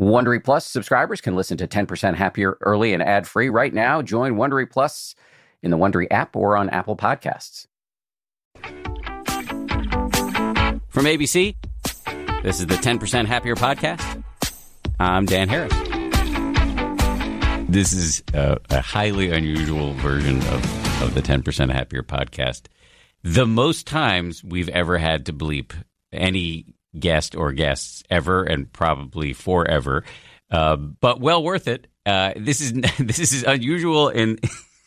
Wondery Plus subscribers can listen to 10% Happier early and ad free right now. Join Wondery Plus in the Wondery app or on Apple Podcasts. From ABC, this is the 10% Happier podcast. I'm Dan Harris. This is a, a highly unusual version of, of the 10% Happier podcast. The most times we've ever had to bleep any guest or guests ever and probably forever, uh, but well worth it. Uh, this is this is unusual in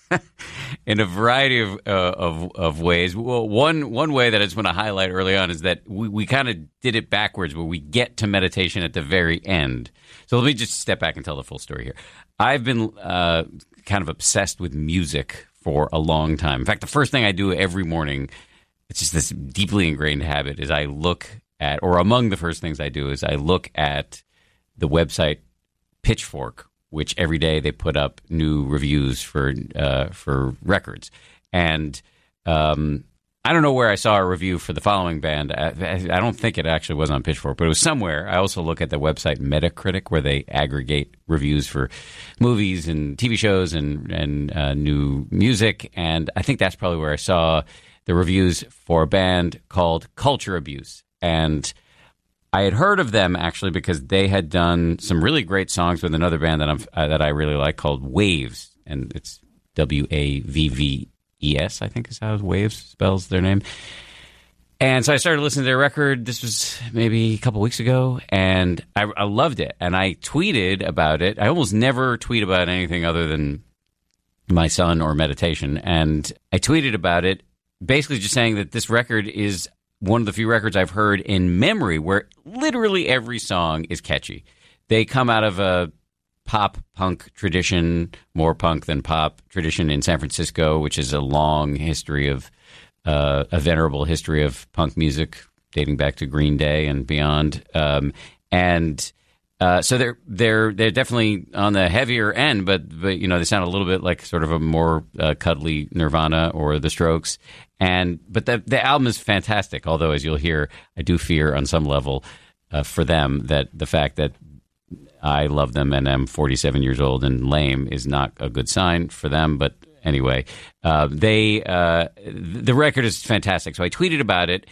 in a variety of, uh, of of ways. Well, one one way that I just want to highlight early on is that we, we kind of did it backwards, where we get to meditation at the very end. So let me just step back and tell the full story here. I've been uh, kind of obsessed with music for a long time. In fact, the first thing I do every morning, it's just this deeply ingrained habit, is I look at, or among the first things I do is I look at the website Pitchfork, which every day they put up new reviews for uh, for records, and um, I don't know where I saw a review for the following band. I, I, don't think it actually was on Pitchfork, but it was somewhere. I also look at the website Metacritic, where they aggregate reviews for movies and TV shows and and uh, new music, and I think that's probably where I saw the reviews for a band called Culture Abuse, and I had heard of them actually because they had done some really great songs with another band that I'm uh, that I really like called Wavves, and it's W A V V ES, I think is how Wavves spells their name. And so I started listening to their record. This was maybe a couple weeks ago, and I, I, loved it. And I tweeted about it. I almost never tweet about anything other than my son or meditation. And I tweeted about it, basically just saying that this record is one of the few records I've heard in memory where literally every song is catchy. They come out of a pop punk tradition, more punk than pop tradition in San Francisco, which is a long history of uh, a venerable history of punk music dating back to Green Day and beyond. Um, and uh, so they're they're they're definitely on the heavier end, but but you know they sound a little bit like sort of a more uh, cuddly Nirvana or The Strokes. And but the the album is fantastic. Although as you'll hear, I do fear on some level uh, for them that the fact that I love them and I'm 47 years old and lame is not a good sign for them. But anyway, uh, they uh, the record is fantastic. So I tweeted about it,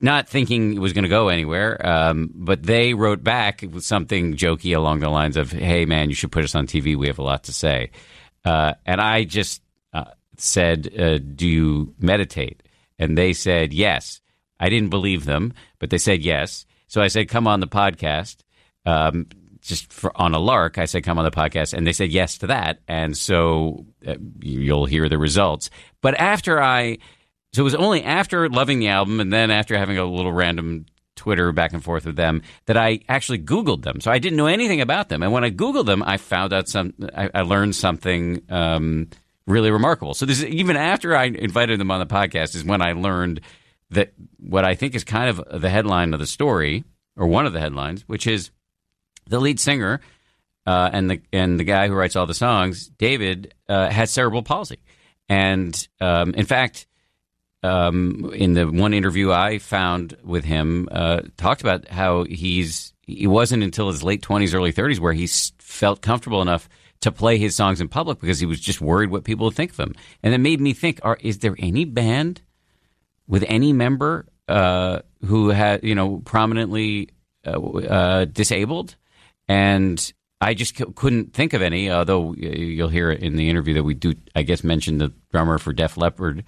not thinking it was going to go anywhere. Um, but they wrote back with something jokey along the lines of, "Hey man, you should put us on TV. We have a lot to say." Uh, and I just uh, said, uh, "Do you meditate?" And they said yes. I didn't believe them, but they said yes. So I said, "Come on the podcast." Um, just for, on a lark, I said, come on the podcast. And they said yes to that. And so uh, you'll hear the results. But after I, so it was only after loving the album and then after having a little random Twitter back and forth with them that I actually Googled them. So I didn't know anything about them. And when I Googled them, I found out some, I, I learned something um, really remarkable. So this is even after I invited them on the podcast is when I learned that what I think is kind of the headline of the story or one of the headlines, which is the lead singer uh, and the and the guy who writes all the songs, David, uh, has cerebral palsy, and um, in fact, um, in the one interview I found with him, uh, talked about how he's he wasn't until his late twenties, early thirties where he felt comfortable enough to play his songs in public because he was just worried what people would think of him, and it made me think: Are is there any band with any member uh, who had you know prominently uh, uh, disabled? and I just c- couldn't think of any. Although you'll hear in the interview that we do, I guess, mention the drummer for Def Leppard,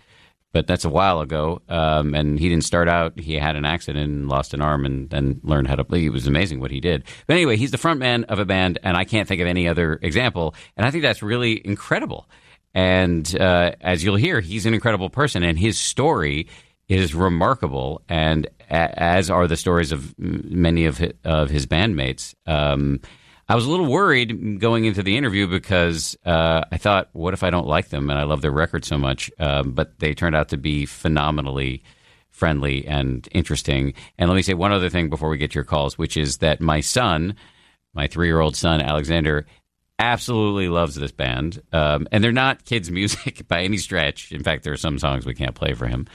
but that's a while ago. Um, and he didn't start out; he had an accident and lost an arm, and then learned how to play. It was amazing what he did. But anyway, he's the front man of a band, and I can't think of any other example. And I think that's really incredible. And uh, as you'll hear, he's an incredible person, and his story is remarkable, and as are the stories of many of his, of his bandmates. Um, I was a little worried going into the interview because uh, I thought, what if I don't like them and I love their record so much? Um, but they turned out to be phenomenally friendly and interesting. And let me say one other thing before we get to your calls, which is that my son, my three year old son, Alexander, absolutely loves this band. Um, and they're not kids' music by any stretch. In fact, there are some songs we can't play for him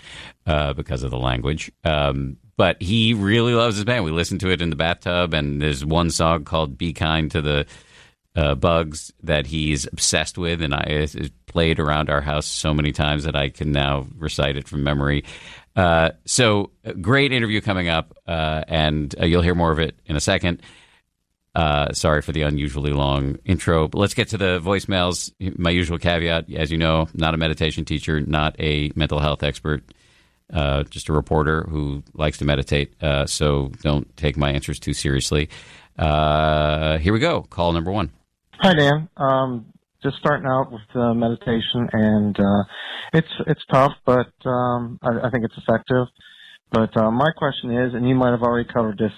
uh, because of the language. Um, but he really loves his band. We listen to it in the bathtub, and there's one song called "Be Kind to the uh, Bugs" that he's obsessed with, and I it's played around our house so many times that I can now recite it from memory. Uh, so, great interview coming up, uh, and uh, you'll hear more of it in a second. Uh, sorry for the unusually long intro, but let's get to the voicemails. My usual caveat, as you know, not a meditation teacher, not a mental health expert, uh, just a reporter who likes to meditate. Uh, so don't take my answers too seriously. Uh, here we go. Call number one. Hi, Dan. Um, just starting out with uh, meditation, and uh, it's it's tough, but um, I, I think it's effective. But uh, my question is, and you might have already covered this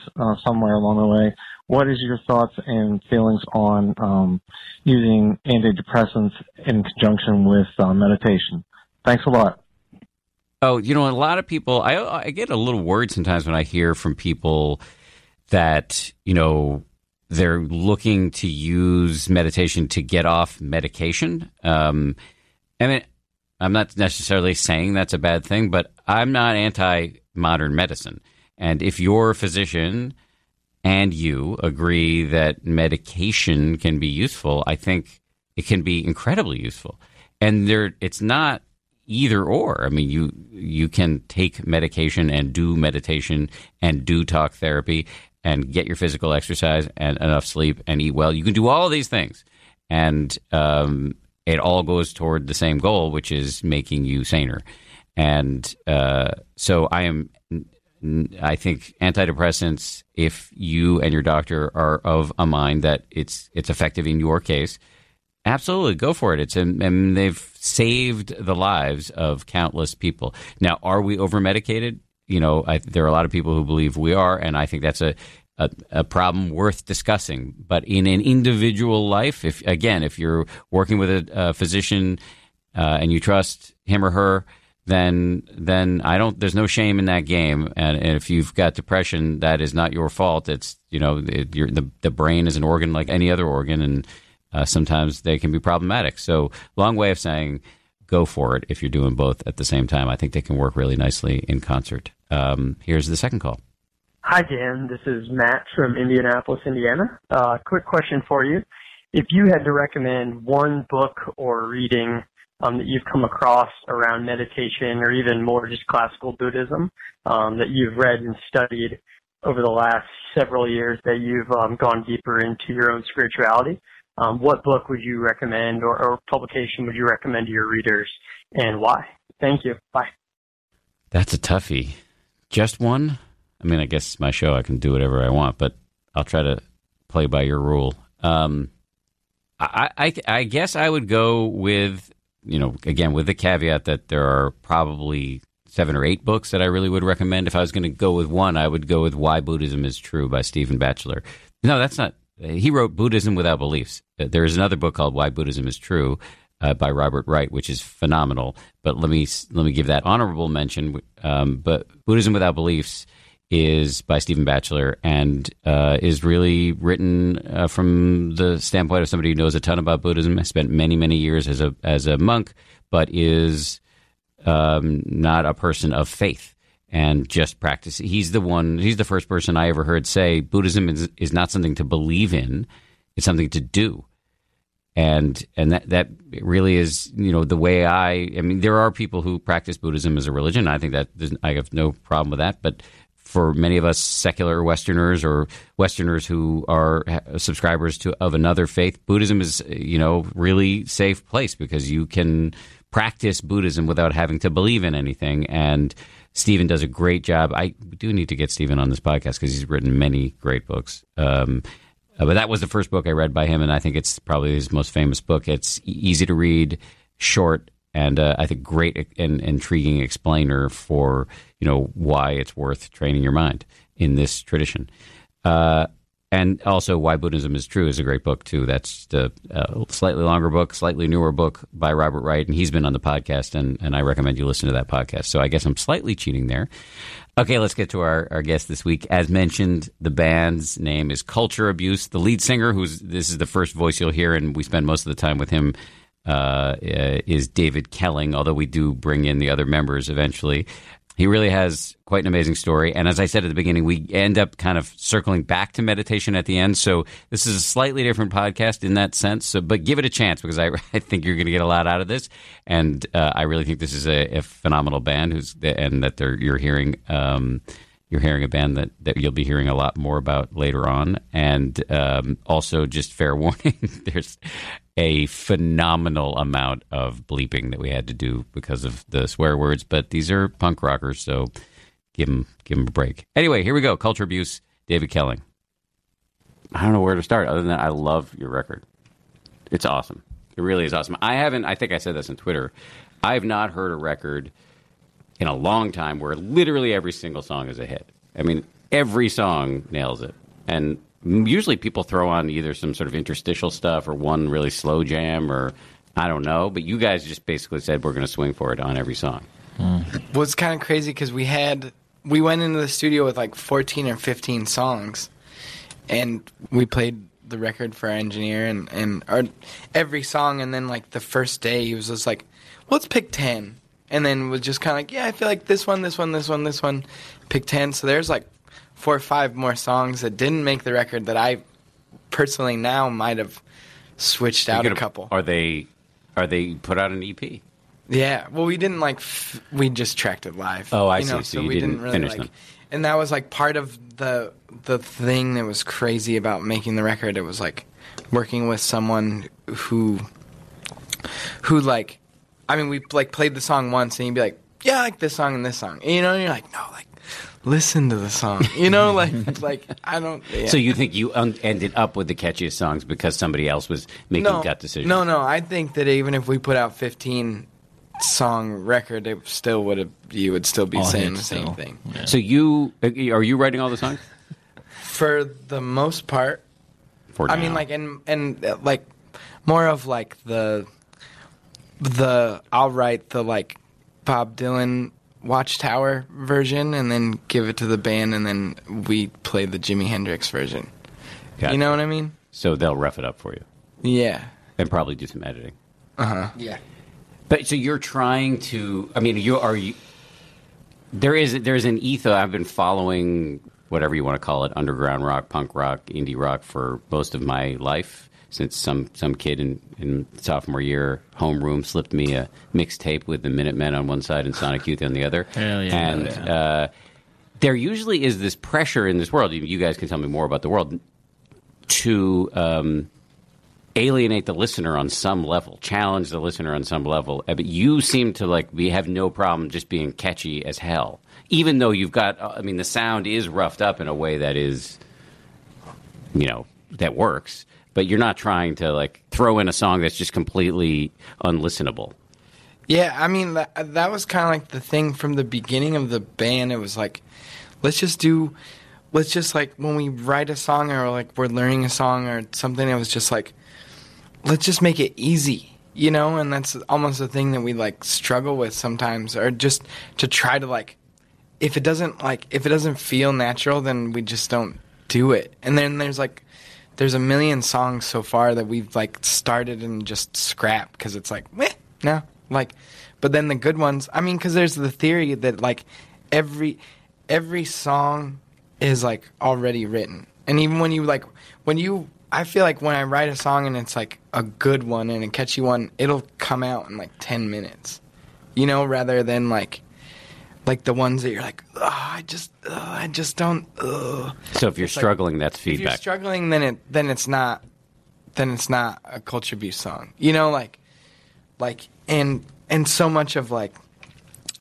somewhere along the way, what is your thoughts and feelings on um, using antidepressants in conjunction with meditation? Thanks a lot. Oh, you know, a lot of people, I, I get a little worried sometimes when I hear from people that, you know, they're looking to use meditation to get off medication. Um, I mean, I'm not necessarily saying that's a bad thing, but I'm not anti modern medicine. And if your physician and you agree that medication can be useful, I think it can be incredibly useful. And there, it's not either or. I mean, you you can take medication and do meditation and do talk therapy and get your physical exercise and enough sleep and eat well. You can do all of these things, and um, it all goes toward the same goal, which is making you saner. And uh, so I am. I think antidepressants, if you and your doctor are of a mind that it's it's effective in your case, absolutely go for it. It's and they've saved the lives of countless people. Now, are we over medicated? You know, I, there are a lot of people who believe we are, and I think that's a a, a, problem worth discussing. But in an individual life, if again, if you're working with a, a physician uh, and you trust him or her, then then I don't. There's no shame in that game. And, and if you've got depression, that is not your fault. It's you know it, the the brain is an organ like any other organ, and uh, sometimes they can be problematic. So long way of saying go for it if you're doing both at the same time. I think they can work really nicely in concert. Um, here's the second call. Hi, Dan. This is Matt from Indianapolis, Indiana. Uh, quick question for you. If you had to recommend one book or reading um, that you've come across around meditation or even more just classical Buddhism um, that you've read and studied over the last several years that you've um, gone deeper into your own spirituality. Um, what book would you recommend or, or publication would you recommend to your readers and why? Thank you. Bye. That's a toughie. Just one? I mean, I guess it's my show, I can do whatever I want, but I'll try to play by your rule. Um, I, I, I guess I would go with you know, again, with the caveat that there are probably seven or eight books that I really would recommend. If I was going to go with one, I would go with Why Buddhism is True by Stephen Batchelor. No, that's not. He wrote Buddhism Without Beliefs. There is another book called Why Buddhism is True uh, by Robert Wright, which is phenomenal. But let me let me give that honorable mention. Um, but Buddhism Without Beliefs is by Stephen Batchelor and uh, is really written uh, from the standpoint of somebody who knows a ton about Buddhism, has spent many, many years as a as a monk, but is um, not a person of faith and just practice. He's the one. He's the first person I ever heard say Buddhism is is not something to believe in; it's something to do. And and that that really is you know the way I I mean there are people who practice Buddhism as a religion. I think that I have no problem with that, but for many of us secular Westerners or Westerners who are subscribers to of another faith, Buddhism is you know really safe place because you can practice Buddhism without having to believe in anything. And Stephen does a great job. I do need to get Stephen on this podcast because he's written many great books. Um, uh, but that was the first book I read by him, and I think it's probably his most famous book. It's easy to read, short, and uh, I think great and intriguing explainer for you know why it's worth training your mind in this tradition. Uh, and also, Why Buddhism is True is a great book, too. That's a slightly longer book, slightly newer book by Robert Wright, and he's been on the podcast, and, and I recommend you listen to that podcast. So I guess I'm slightly cheating there. Okay, let's get to our, our guest this week. As mentioned, the band's name is Culture Abuse. The lead singer, who's this is the first voice you'll hear, and we spend most of the time with him uh, is David Kelling, although we do bring in the other members eventually. He really has quite an amazing story. And as I said at the beginning, we end up kind of circling back to meditation at the end. So this is a slightly different podcast in that sense. So, but give it a chance because I, I think you're going to get a lot out of this. And uh, I really think this is a, a phenomenal band who's and that they're, you're hearing. Um, you're hearing a band that, that you'll be hearing a lot more about later on. And um, also, just fair warning, there's a phenomenal amount of bleeping that we had to do because of the swear words. But these are punk rockers, so give them give them a break. Anyway, here we go. Culture abuse. David Kelling. I don't know where to start other than I love your record. It's awesome. It really is awesome. I haven't. I think I said this on Twitter. I have not heard a record in a long time where literally every single song is a hit. I mean, every song nails it. And usually people throw on either some sort of interstitial stuff or one really slow jam or I don't know. But you guys just basically said we're going to swing for it on every song. Mm. it's kind of crazy because we had we went into the studio with like 14 or 15 songs, and we played the record for our engineer and and our, every song, and then like the first day he was just like, let's pick 10 and then was just kind of like, yeah, I feel like this one, this one, this one, this one, pick ten. So there's like four or five more songs that didn't make the record that I personally now might have switched out a couple. Are they? Are they put out an EP? Yeah. Well, we didn't like. F- we just tracked it live. Oh, I see. Know, so, so we didn't, didn't really finish like, them. And that was like part of the the thing that was crazy about making the record. It was like working with someone who who like I mean, we like played the song once, and you'd be like, "Yeah, I like this song and this song," and, you know, and you're like, "No, like." Listen to the song, you know, like like I don't. Yeah. So you think you un- ended up with the catchiest songs because somebody else was making no, that decision? No, no. I think that even if we put out fifteen song record, it still would have. You would still be all saying the same thing. Yeah. So you are you writing all the songs? For the most part. For I mean, like and and uh, like more of like the the I'll write the like Bob Dylan Watchtower version and then give it to the band and then we play the Jimi Hendrix version. Got you know what I mean? So they'll rough it up for you. Yeah. And probably do some editing. Uh huh. Yeah. But so you're trying to. I mean, you are you. There is there's an ethos. I've been following whatever you want to call it, underground rock, punk rock, indie rock for most of my life since some some kid in, in sophomore year homeroom slipped me a mixtape with the Minutemen on one side and Sonic Youth on the other. Hell yeah, and yeah. Uh, there usually is this pressure in this world. You guys can tell me more about the world to um, alienate the listener on some level, challenge the listener on some level. Uh, but you seem to like we have no problem just being catchy as hell, even though you've got. Uh, I mean, the sound is roughed up in a way that is, you know, that works but you're not trying to like throw in a song that's just completely unlistenable. Yeah, I mean that that was kind of like the thing from the beginning of the band. It was like, let's just do, let's just like when we write a song or like we're learning a song or something. It was just like, let's just make it easy, you know. And that's almost the thing that we like struggle with sometimes, or just to try to like, if it doesn't like if it doesn't feel natural, then we just don't do it. And then there's like there's a million songs so far that we've like started and just scrapped because it's like, meh, no, like, but then the good ones. I mean, because there's the theory that like every every song is like already written, and even when you like when you, I feel like when I write a song and it's like a good one and a catchy one, it'll come out in like ten minutes, you know, rather than like like the ones that you're like, oh, I just, oh, I just don't. Oh. So if you're it's struggling, like, that's feedback. If you're struggling, then it then it's not then it's not a culture abuse song. You know, like like and and so much of like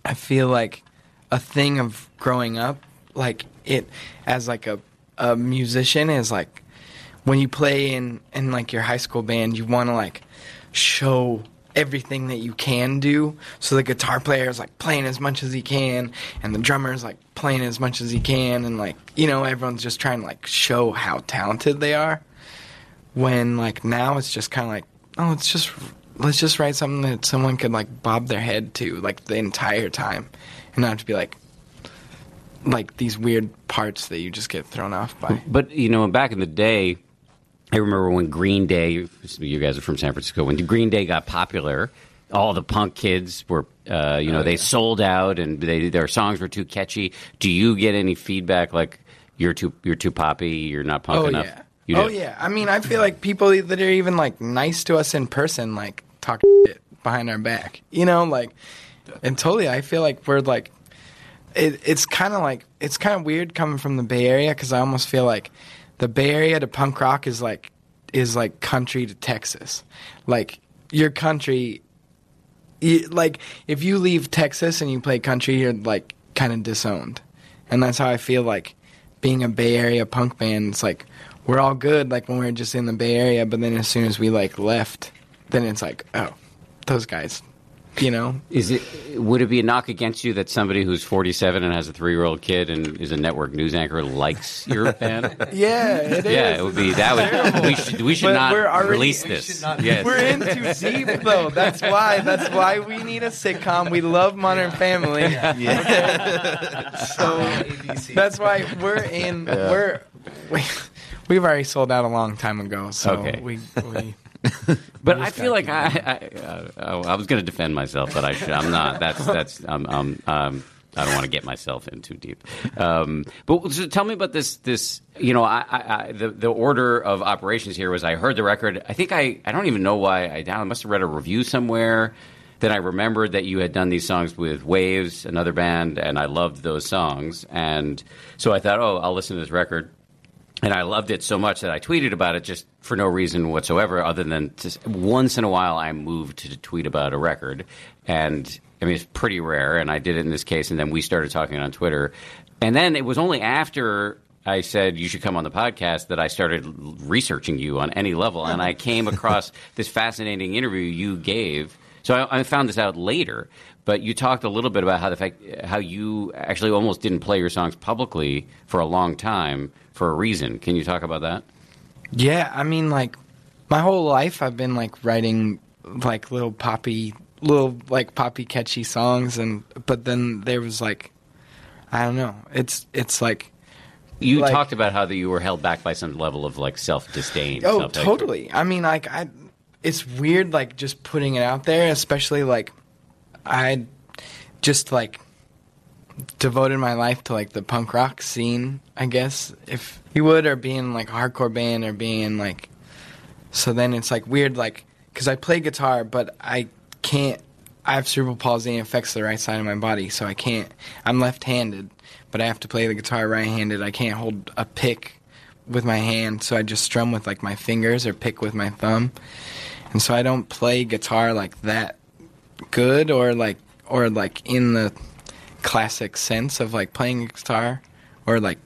I feel like a thing of growing up, like it as like a a musician is like when you play in in like your high school band, you want to like show everything that you can do. So the guitar player is like playing as much as he can, and the drummer is like playing as much as he can, and like you know everyone's just trying to like show how talented they are. When like now it's just kind of like oh it's just let's just write something that someone could like bob their head to like the entire time, and not to be like like these weird parts that you just get thrown off by. But you know, back in the day, I remember when Green Day, you guys are from San Francisco, when Green Day got popular, all the punk kids were uh, you know, they sold out and they, their songs were too catchy. Do you get any feedback like you're too you're too poppy, you're not punk oh enough? yeah. You oh do? yeah. I mean, I feel like people that are even like nice to us in person, like talk shit behind our back. You know, like, and totally, I feel like we're like, it, it's kind of like it's kind of weird coming from the Bay Area because I almost feel like the Bay Area to punk rock is like is like country to Texas. Like your country, you, like if you leave Texas and you play country, you're like kind of disowned, and that's how I feel like being a Bay Area punk band. It's like we're all good like when we are just in the Bay Area, but then as soon as we like left, then it's like oh, those guys, you know. Is it would it be a knock against you that somebody who's 47 and has a three year old kid and is a network news anchor likes your band? Yeah, it is. yeah, it would be that would we should we should But not already- release this. not- Yes. We're in too deep though. That's why. That's why we need a sitcom. We love Modern Family. Yeah. So ABC. that's why we're in. We're we, we've already sold out a long time ago. So Okay. we. we But I feel like I I, uh, I was going to defend myself, but I should, I'm not. That's that's um, um, um, I don't want to get myself in too deep. Um, but so tell me about this. This you know, I, I, I, the the order of operations here was I heard the record. I think I I don't even know why I down. I must have read a review somewhere. Then I remembered that you had done these songs with Wavves, another band, and I loved those songs. And so I thought, oh, I'll listen to this record and I loved it so much that I tweeted about it just for no reason whatsoever, other than once in a while I'm moved to tweet about a record, and I mean it's pretty rare, and I did it in this case, and then we started talking on Twitter, and then it was only after I said you should come on the podcast that I started researching you on any level, and I came across this fascinating interview you gave. So I, I found this out later, but you talked a little bit about how the fact how you actually almost didn't play your songs publicly for a long time for a reason. Can you talk about that? Yeah, I mean, like my whole life, I've been like writing like little poppy, little like poppy catchy songs, and but then there was like, I don't know, it's it's like You Like- talked about how that you were held back by some level of like self disdain. Oh, totally. I mean, like, I, it's weird, like, just putting it out there, especially, like, I just, like, devoted my life to, like, the punk rock scene, I guess, if you would, or being, like, a hardcore band, or being, like, so then it's, like, weird, like, because I play guitar, but I can't, I have cerebral palsy and it affects the right side of my body, so I can't, I'm left handed, but I have to play the guitar right handed. I can't hold a pick with my hand, so I just strum with like my fingers or pick with my thumb. And so I don't play guitar like that good or like or like in the classic sense of like playing guitar or like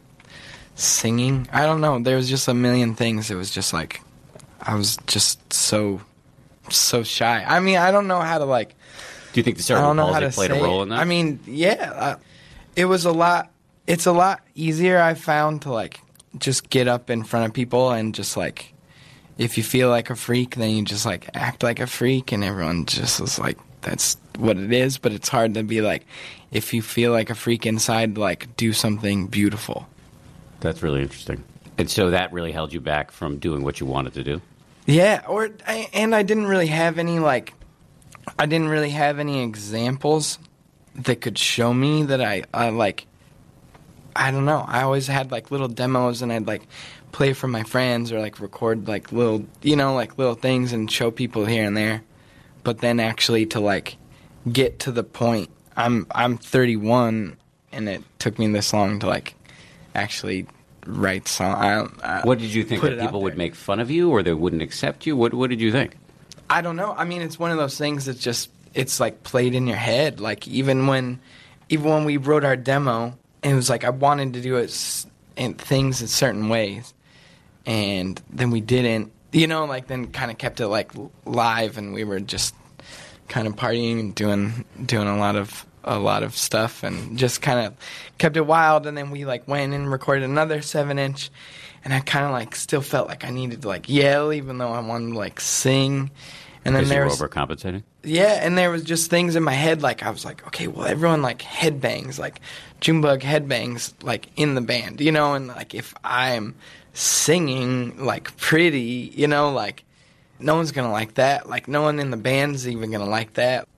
singing. I don't know. There was just a million things. It was just like I was just so so shy. I mean, I don't know how to like Do you think the cerebral don't know how palsy played a role in that? I mean, yeah, uh, it was a lot. It's a lot easier I found to like just get up in front of people and just like if you feel like a freak, then you just like act like a freak, and everyone just is like that's what it is. But it's hard to be like if you feel like a freak inside, like do something beautiful. That's really interesting. And so that really held you back from doing what you wanted to do. Yeah, or I, and I didn't really have any like I didn't really have any examples that could show me that I, I like I don't know. I always had like little demos and I'd like play for my friends or like record like little you know like little things and show people here and there. But then actually to like get to the point I'm I'm 31 and it took me this long to like actually write song. I, I, What did you think that people would make fun of you or they wouldn't accept you? What What did you think? I don't know. I mean, it's one of those things that just it's like played in your head. Like even when, even when we wrote our demo, it was like I wanted to do it s- in things in certain ways, and then we didn't. You know, like then kind of kept it like live, and we were just kind of partying and doing doing a lot of a lot of stuff, and just kind of kept it wild. And then we like went and recorded another seven inch, and I kind of like still felt like I needed to like yell, even though I wanted to like sing. And then Because there was overcompensating. yeah, and there was just things in my head like I was like, okay, well everyone like headbangs, like Junebug headbangs like in the band, you know, and like if I'm singing like pretty, you know, like no one's gonna like that. Like no one in the band's even gonna like that.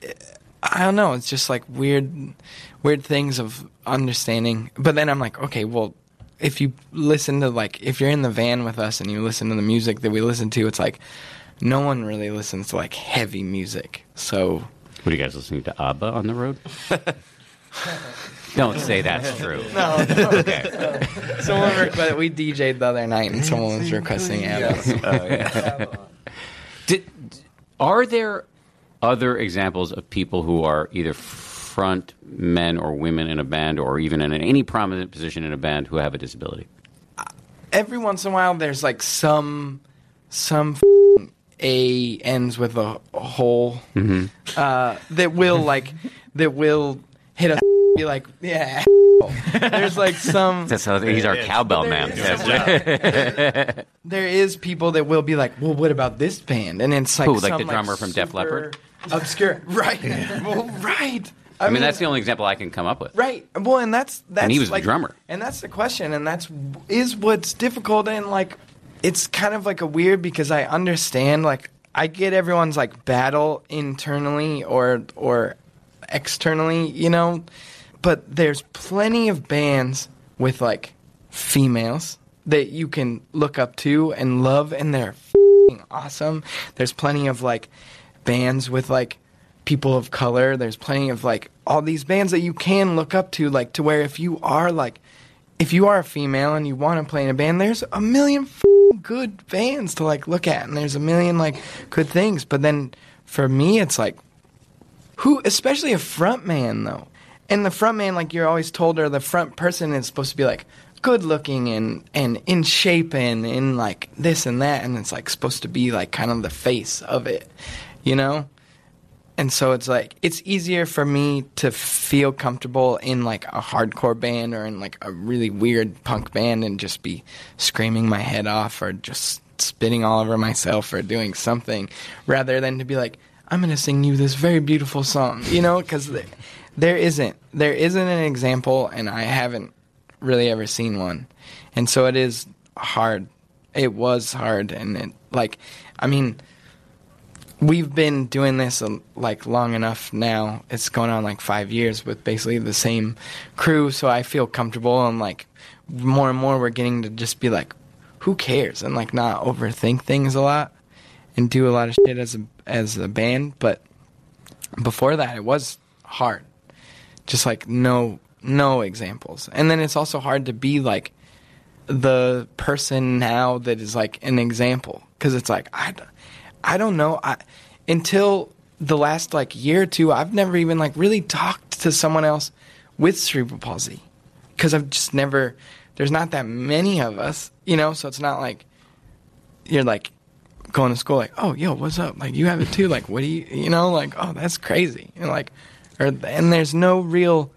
I don't know. It's just like weird, weird things of understanding. But then I'm like, okay, well, if you listen to like, if you're in the van with us and you listen to the music that we listen to, it's like no one really listens to like heavy music. So What are you guys listening to ABBA on the road? Don't say that's true. no, Okay. someone. Re- but we DJ'd the other night and someone was requesting ABBA. Oh, yeah. Did, are there other examples of people who are either front men or women in a band, or even in any prominent position in a band, who have a disability? Every once in a while, there's like some some f***ing a ends with a hole uh, that will like that will hit a be like yeah. There's like some That's how he's our cowbell man. Yes. there is people that will be like, well, what about this band? And it's like Who, like some, the drummer from Def super Leppard? obscure, right? well, right. I mean, that's the only example I can come up with. Right. Well, and that's that's he was the like, drummer. and that's the question, and that's is what's difficult, and like it's kind of like a weird because I understand, like I get everyone's like battle internally or or externally, you know, but there's plenty of bands with like females that you can look up to and love, and they're awesome. There's plenty of like bands with like people of color. There's plenty of like all these bands that you can look up to, like to where if you are like, if you are a female and you want to play in a band, there's a million good bands to like look at, and there's a million like good things. But then for me, it's like, who, especially a front man though, and the front man, like you're always told, or the front person is supposed to be like good looking and and in shape and in like this and that, and it's like supposed to be like kind of the face of it, you know. And so it's like it's easier for me to feel comfortable in like a hardcore band or in like a really weird punk band and just be screaming my head off or just spitting all over myself or doing something rather than to be like I'm going to sing you this very beautiful song, you know, cuz there isn't there isn't an example and I haven't really ever seen one. And so it is hard. It was hard and it like I mean we've been doing this uh, like long enough now. It's going on like five years with basically the same crew, so I feel comfortable and like more and more we're getting to just be like, who cares and like not overthink things a lot and do a lot of shit as a as a band. But before that, it was hard. Just like no no examples, and then it's also hard to be like the person now that is like an example. Because it's like I, I don't know. I until the last like year or two I've never even like really talked to someone else with cerebral palsy. Because I've just never there's not that many of us you know? So it's not like you're like going to school like oh yo what's up? Like you have it too? Like what do you you know? Like oh that's crazy. And like or and there's no real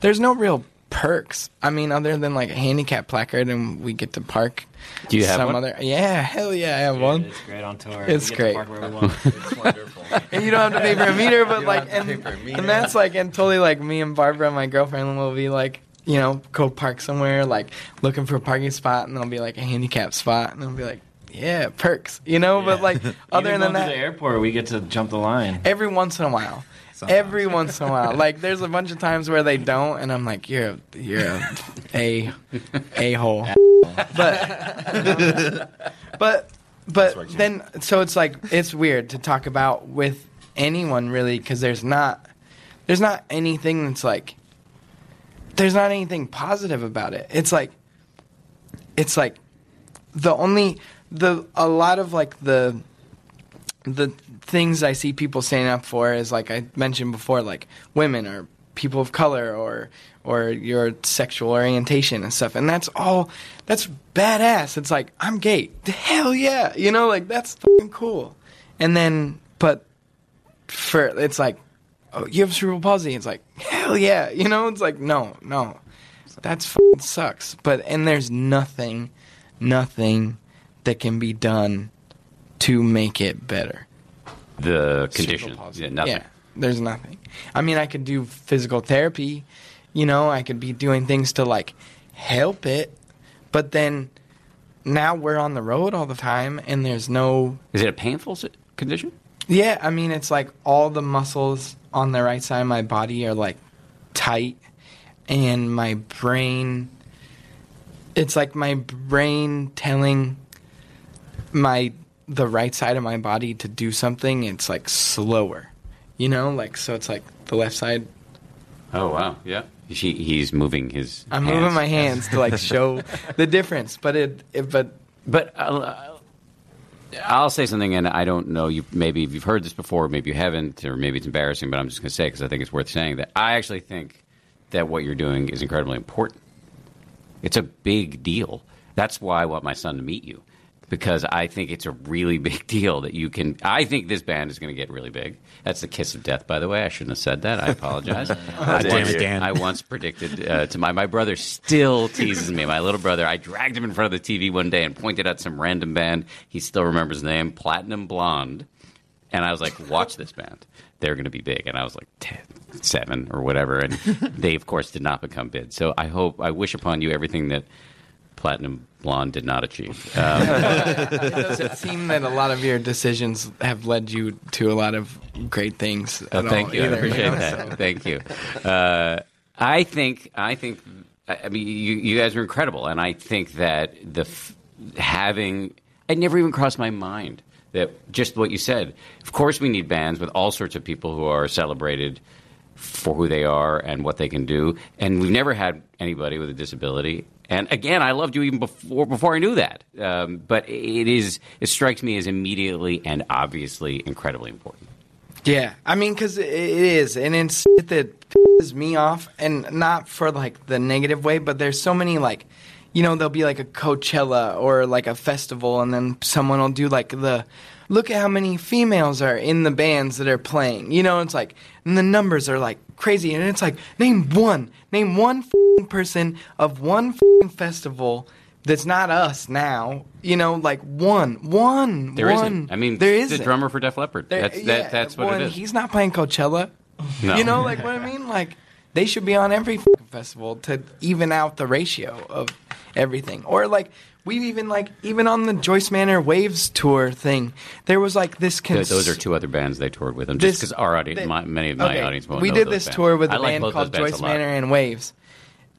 there's no real perks. I mean, other than like a handicap placard, and we get to park. Do you have some one? other? Yeah, hell yeah, I have one. It's great on tour. It's we get great. To park where we want. It's wonderful. And you don't have to pay for a meter, but You like, don't have to and pay for a meter. and that's like, and totally like me and Barbara, and my girlfriend, will be like, you know, go park somewhere, like looking for a parking spot, and there'll be like a handicap spot, and they'll be like, yeah, perks, you know. But like, other Even than going to that, the airport, we get to jump the line. every once in a while. Every once in a while, like there's a bunch of times where they don't, and I'm like, "You're a, you're a a a hole," but but but then so it's like it's weird to talk about with anyone really because there's not there's not anything that's like there's not anything positive about it. It's like it's like the only the a lot of like the the things I see people standing up for is like I mentioned before, like women or people of color or or your sexual orientation and stuff, and that's all that's badass. It's like I'm gay, hell yeah, you know, like that's fucking cool. And then, but for it's like, oh, you have cerebral palsy. It's like hell yeah, you know. It's like no, no, that's fucking sucks. But and there's nothing, nothing that can be done to make it better. The condition. Yeah, nothing. Yeah, there's nothing. I mean, I could do physical therapy. You know, I could be doing things to like help it, but then now we're on the road all the time, and there's no. Is it a painful condition? Yeah, I mean, it's like all the muscles on the right side of my body are like tight, and my brain. It's like my brain telling my the right side of my body to do something. It's like slower, you know, like so. It's like the left side. Oh wow, yeah. He, he's moving his. I'm hands. moving my hands to like show the difference, but it, it but But uh, I'll say something, and I don't know. You maybe you've heard this before, maybe you haven't, or maybe it's embarrassing. But I'm just going to say because I think it's worth saying that I actually think that what you're doing is incredibly important. It's a big deal. That's why I want my son to meet you because I think it's a really big deal that you can. I think this band is going to get really big. That's the kiss of death, by the way. I shouldn't have said that. I apologize. I, Damn once, it, Dan. I once predicted uh, to my my brother still teases me. My little brother. I dragged him in front of the TV one day and pointed out some random band. He still remembers the name, Platinum Blonde. And I was like, watch this band. They're going to be big. And I was like, 10, 7 or whatever. And they, of course, did not become big. So I hope, I wish upon you everything that Platinum Blonde did not achieve. Um, it doesn't seem that a lot of your decisions have led you to a lot of great things. Oh, at thank all you. either, I appreciate know, that. so. Thank you. Uh, I think. I think. I I mean, you, you guys are incredible, and I think that the f- having it never even crossed my mind that just what you said. Of course, we need bands with all sorts of people who are celebrated for who they are and what they can do, and we've never had anybody with a disability. And again, I loved you even before before I knew that. Um, but it is it strikes me as immediately and obviously incredibly important. Yeah, I mean, because it is, and it's shit that pisses me off, and not for like the negative way, but there's so many like, you know, there'll be like a Coachella or like a festival, and then someone will do like the, look at how many females are in the bands that are playing. You know, it's like, and the numbers are like crazy, and it's like, name one, name one f***ing person of one f***ing festival. That's not us now, you know. Like one, one, There one. not I mean, there is the drummer for Def Leppard. There- That's yeah, that, that's what well, it is. He's not playing Coachella. No. You know, like what I mean? Like they should be on every festival to even out the ratio of everything. Or like we've even like even on the Joyce Manor Wavves tour thing, there was like this. Th- Cons- those are two other bands they toured with them. Just because our audience, my, many of my Okay, audience won't We did this bands. tour with I a like band called Joyce. Manor and Wavves.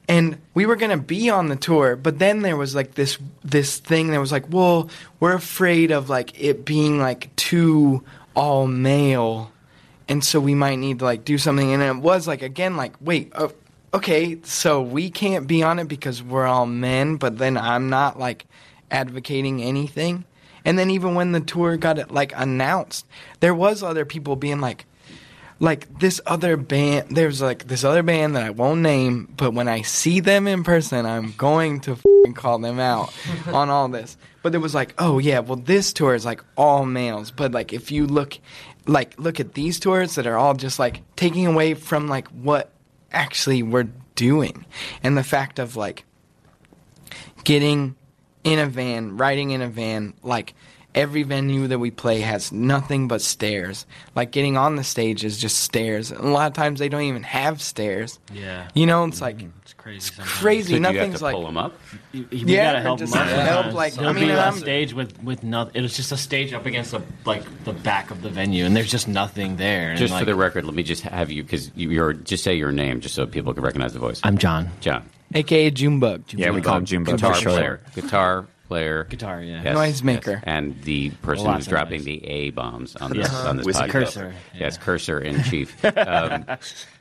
And we were gonna be on the tour, but then there was like this this thing that was like, well, we're afraid of like it being like too all male, and so we might need to like do something. And it was like again, like wait, uh, okay, so we can't be on it because we're all men, but then I'm not like advocating anything. And then even when the tour got like announced, there was other people being like, like this other band. There's like this other band that I won't name, but when I see them in person, I'm going to fing call them out on all this. But it was like, oh yeah, well this tour is like all males, but like if you look, like look at these tours that are all just like taking away from like what actually we're doing, and the fact of like getting in a van, riding in a van, like every venue that we play has nothing but stairs. Like getting on the stage is just stairs. And a lot of times they don't even have stairs. Yeah. You know, it's like mm-hmm. It's crazy. it's sometimes. crazy. So do you have Nothing's to like pull them up? You, you Yeah, gotta help just him out. help, like, He'll I mean, be on I'm- stage with with nothing. It was just a stage up against the like the back of the venue, and there's just nothing there. And Just like, for the record, let me just have you because you, you're just say your name just so people can recognize the voice. I'm John. John, AKA Junebug. Yeah, we call him Jimbo. guitar player, guitar player, Guitar, yeah. Yes, Noisemaker. yes. and the person Lots who's dropping noise. the A bombs on this Yeah. on this Whiskey podcast. Cursor, Yes, yeah. cursor in chief. Um,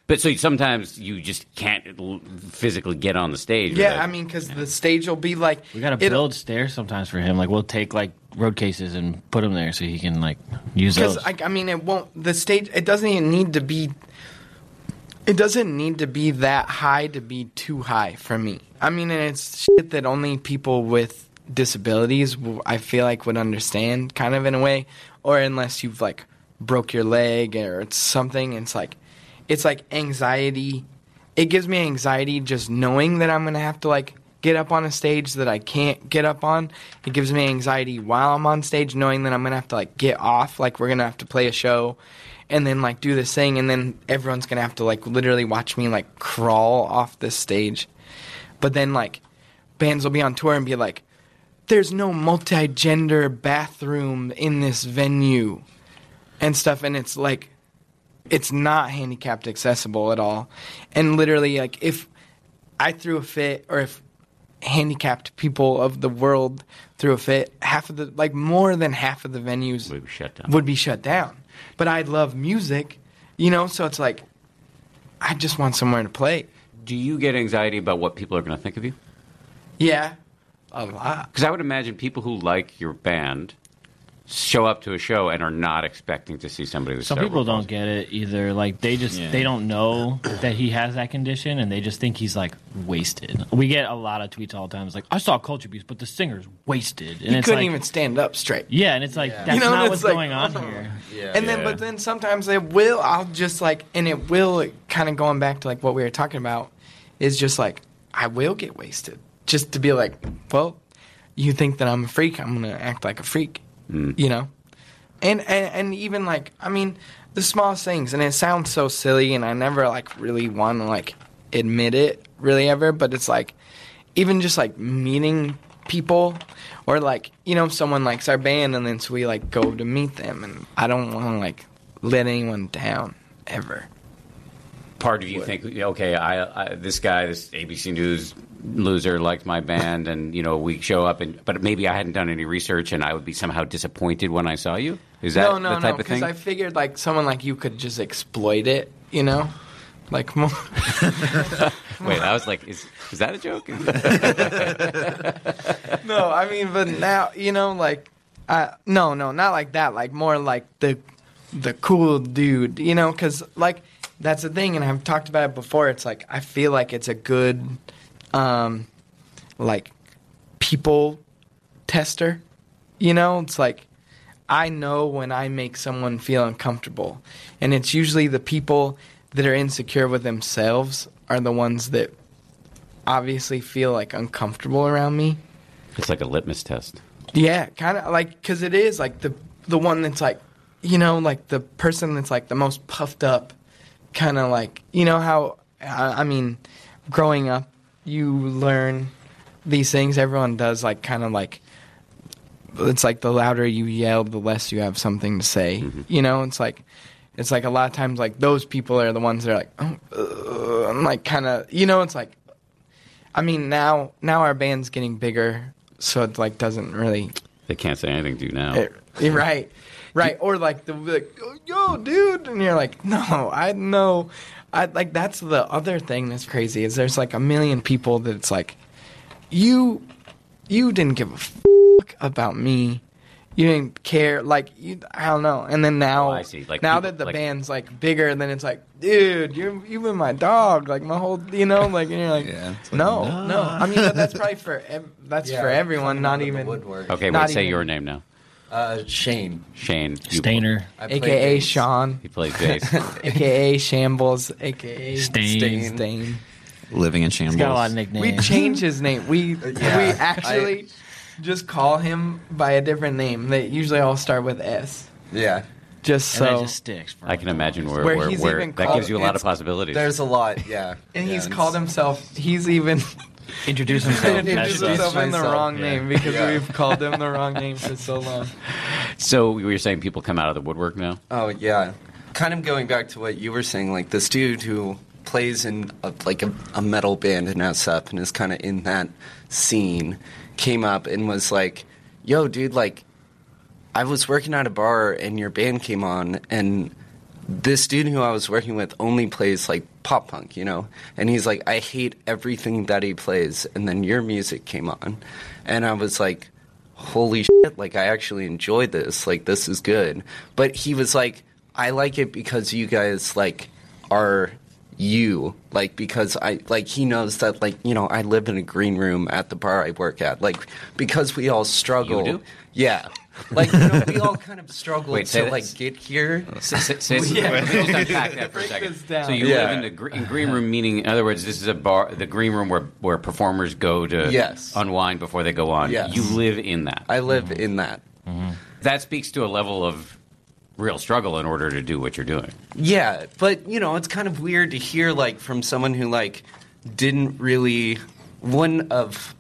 but so sometimes you just can't l- physically get on the stage. Yeah, without- I mean, because the stage will be like We gotta build stairs sometimes for him. Like we'll take like road cases and put them there so he can like use them. Because those. I, I mean, it won't. The stage. It doesn't even need to be. It doesn't need to be that high to be too high for me. I mean, and it's shit that only people with disabilities, I feel like, would understand, kind of in a way, or unless you've like broke your leg or it's something. It's like, it's like anxiety. It gives me anxiety just knowing that I'm gonna have to like get up on a stage that I can't get up on. It gives me anxiety while I'm on stage knowing that I'm gonna have to like get off, like we're gonna have to play a show and then like do this thing and then everyone's gonna have to like literally watch me like crawl off this stage. But then like bands will be on tour and be like, There's no multi gender bathroom in this venue and stuff and it's like it's not handicapped accessible at all. And literally, like if I threw a fit, or if handicapped people of the world threw a fit, half of the like more than half of the venues Would be shut down. would be shut down. But I love music, you know, so it's like I just want somewhere to play. Do you get anxiety about what people are going to think of you? Yeah, a. Because I would imagine people who like your band show up to a show and are not expecting to see somebody with Some people don't palsy. get it either. Like they just Yeah. they don't know that he has that condition, and they just think he's like wasted. We get a lot of tweets all the time. It's like I saw Culture Abuse, but the singer's wasted, and You it's couldn't like, even stand up straight. Yeah, and it's like that's You know, not it's what's like, going on oh. here. Yeah. And then, Yeah. but then sometimes it will. I'll just like, and it will kind of going back to like what we were talking about is just like I will get wasted just to be like, well, you think that I'm a freak, I'm gonna act like a freak, mm. you know, and, and and even like I mean the smallest things, and it sounds so silly, and I never like really want to like admit it really ever, but it's like even just like meeting people or like you know someone likes our band and then so we like go to meet them and i don't want to like let anyone down ever. Part of you think, okay, I, I this guy, this ABC News loser liked my band, and you know we show up, and but maybe I hadn't done any research, and I would be somehow disappointed when I saw you. Is that no no the type no of because thing? i figured like someone like you could just exploit it you know like more Wait, I was like, is is that a joke? no i mean but now you know like uh, no no not like that like more like the the cool dude you know because like that's the thing and i've talked about it before it's like i feel like it's a good um like people tester you know? It's like i know when i make someone feel uncomfortable. And it's usually the people that are insecure with themselves are the ones that obviously feel like uncomfortable around me. It's like a litmus test. yeah, kind of like because it is like the the one that's like you know like the person that's like the most puffed up, kind of like you know how I, I mean, growing up you learn these things. Everyone does like kind of like it's like the louder you yell, the less you have something to say. You know, it's like it's like a lot of times like those people are the ones that are like oh, uh, I'm like kind of you know it's like I mean now now our band's getting bigger, so it like doesn't really They can't say anything to you now. it- right right or like the like yo dude and you're like no I know I like that's the other thing that's crazy is there's like a million people that it's like you you didn't give a fuck about me. You didn't care, like you. I don't know. And then now, Oh, I see. Like now people- that the like- band's like bigger, then it's like, dude, you you've been my dog, like my whole, you know, like and you're like, Yeah, it's like, no, no. I mean, but that's probably for ev- that's for everyone, not even. Okay, Not wait, say even- your name now. Uh, Shane. Shane. you- Stainer, I play AKA bass. Sean, He plays bass. AKA Shambles, AKA Stain. Stain. Stain. living in shambles. He's got a lot of nicknames. We changed his name. We Yeah, we actually just call him by a different name. They usually all start with S. Yeah. Just and that so, just sticks. For I can imagine where, Where where, he's where even that called- gives you a lot of it's- possibilities. There's a lot, yeah. and Yeah, he's it's- called himself. He's even introduce himself. introduced That's introduced himself in the myself, wrong yeah. name because Yeah. we've called him the wrong name for so long. so we were saying people come out of the woodwork now. Oh yeah, kind of going back to what you were saying, like this dude who plays in a, like a, a metal band in SF and is kind of in that scene, came up and was like, "Yo, dude, like, I was working at a bar and your band came on and." This dude who I was working with only plays like pop punk, you know? And he's like, I hate everything that he plays. And then your music came on. And I was like, holy shit, like I actually enjoyed this. Like this is good. But he was like, I like it because you guys like are you. Like because I like he knows that like, you know, I live in a green room at the bar I work at. Like because we all struggle. You do? Yeah. Like you know, we all kind of struggle Wait, to like get here. Say, say, say, let me just unpack that for a second. So you Yeah. live in the gr- in green room, meaning, in other words, this is a bar, the green room where where performers go to Yes. unwind before they go on. Yes. You live in that. I live in that. Mm-hmm. that speaks to a level of real struggle in order to do what you're doing. Yeah, but you know, it's kind of weird to hear like from someone who like didn't really wouldn't have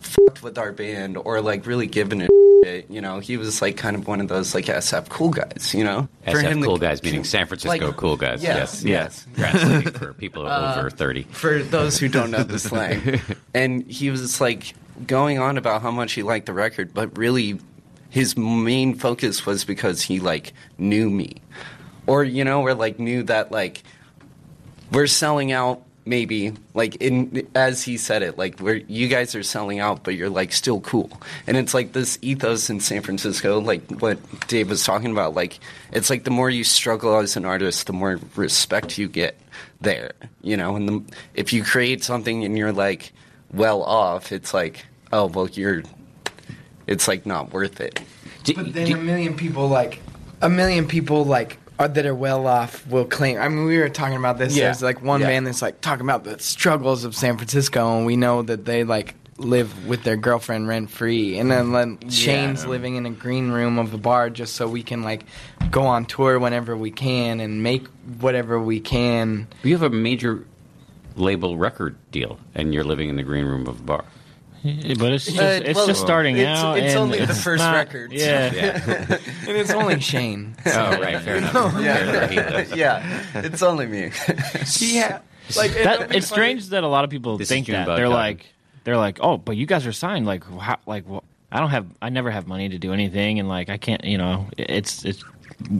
fucked with our band or like really given a shit it. You know, he was like kind of one of those like SF cool guys. You know, For SF him to- cool guys, meaning San Francisco like- cool guys. Yeah, yes, yes. Translating for people Uh, over thirty. for those who don't know the slang. And he was like going on about how much he liked the record, but really his main focus was because he like knew me. Or, you know, or like knew that like we're selling out maybe like in as he said it like we're you guys are selling out but you're like still cool. And it's like this ethos in san francisco like what dave was talking about like it's like the more you struggle as an artist the more respect you get there you know? And the, if you create something and you're like well off it's like oh well you're it's like not worth it. But then a million people like a million people like are, that are well off will claim. I mean, we were talking about this. Yeah. There's like one Yeah. band that's like talking about the struggles of San Francisco, and we know that they like live with their girlfriend rent free, and then mm. like, Shane's living in a green room of the bar just so we can like go on tour whenever we can and make whatever we can. you have a major label record deal, and you're living in the green room of a bar. But it's just, Uh, it's well, just starting it's- out. it's and only the first not- record. Yeah. Yeah. And it's only Shane. oh, right. Fair enough. Fair enough. Yeah it's only me yeah. Like that, it's strange that a lot of people This think that they're time. like they're like oh but you guys are signed like how, like well, I don't have I never have money to do anything and like I can't you know it's it's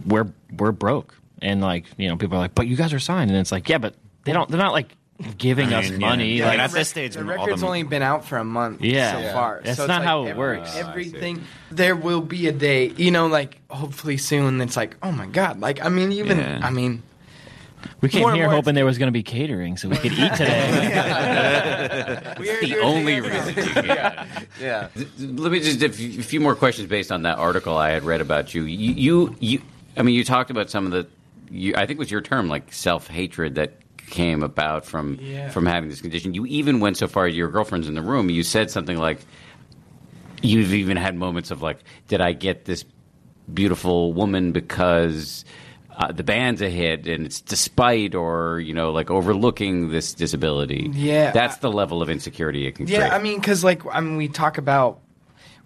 we're we're broke and like you know people are like but you guys are signed and it's like yeah but they don't they're not like giving us mean, yeah. money Yeah, like at this stage, the when all record's the- only been out for a month Yeah. so Yeah. far. That's so not like how it every- works. Oh, everything there will be a day, you know, like hopefully soon. It's like, oh my god, like I mean, even Yeah. I mean, we came more here more hoping there was going to be catering so we could eat today we're The only reason you get yeah Let me just a few a few more questions based on that article I had read about you. You, you, you I mean, you talked about some of the. You, I think it was your term, like self hatred, that came about from Yeah. from having this condition. You even went so far. Your girlfriend's in the room. You said something like, "You've even had moments of like, did I get this beautiful woman because?" Uh, the band's a hit, and it's despite or you know like overlooking this disability. Yeah, that's the level of insecurity it can Yeah, create. I mean, because like I mean, we talk about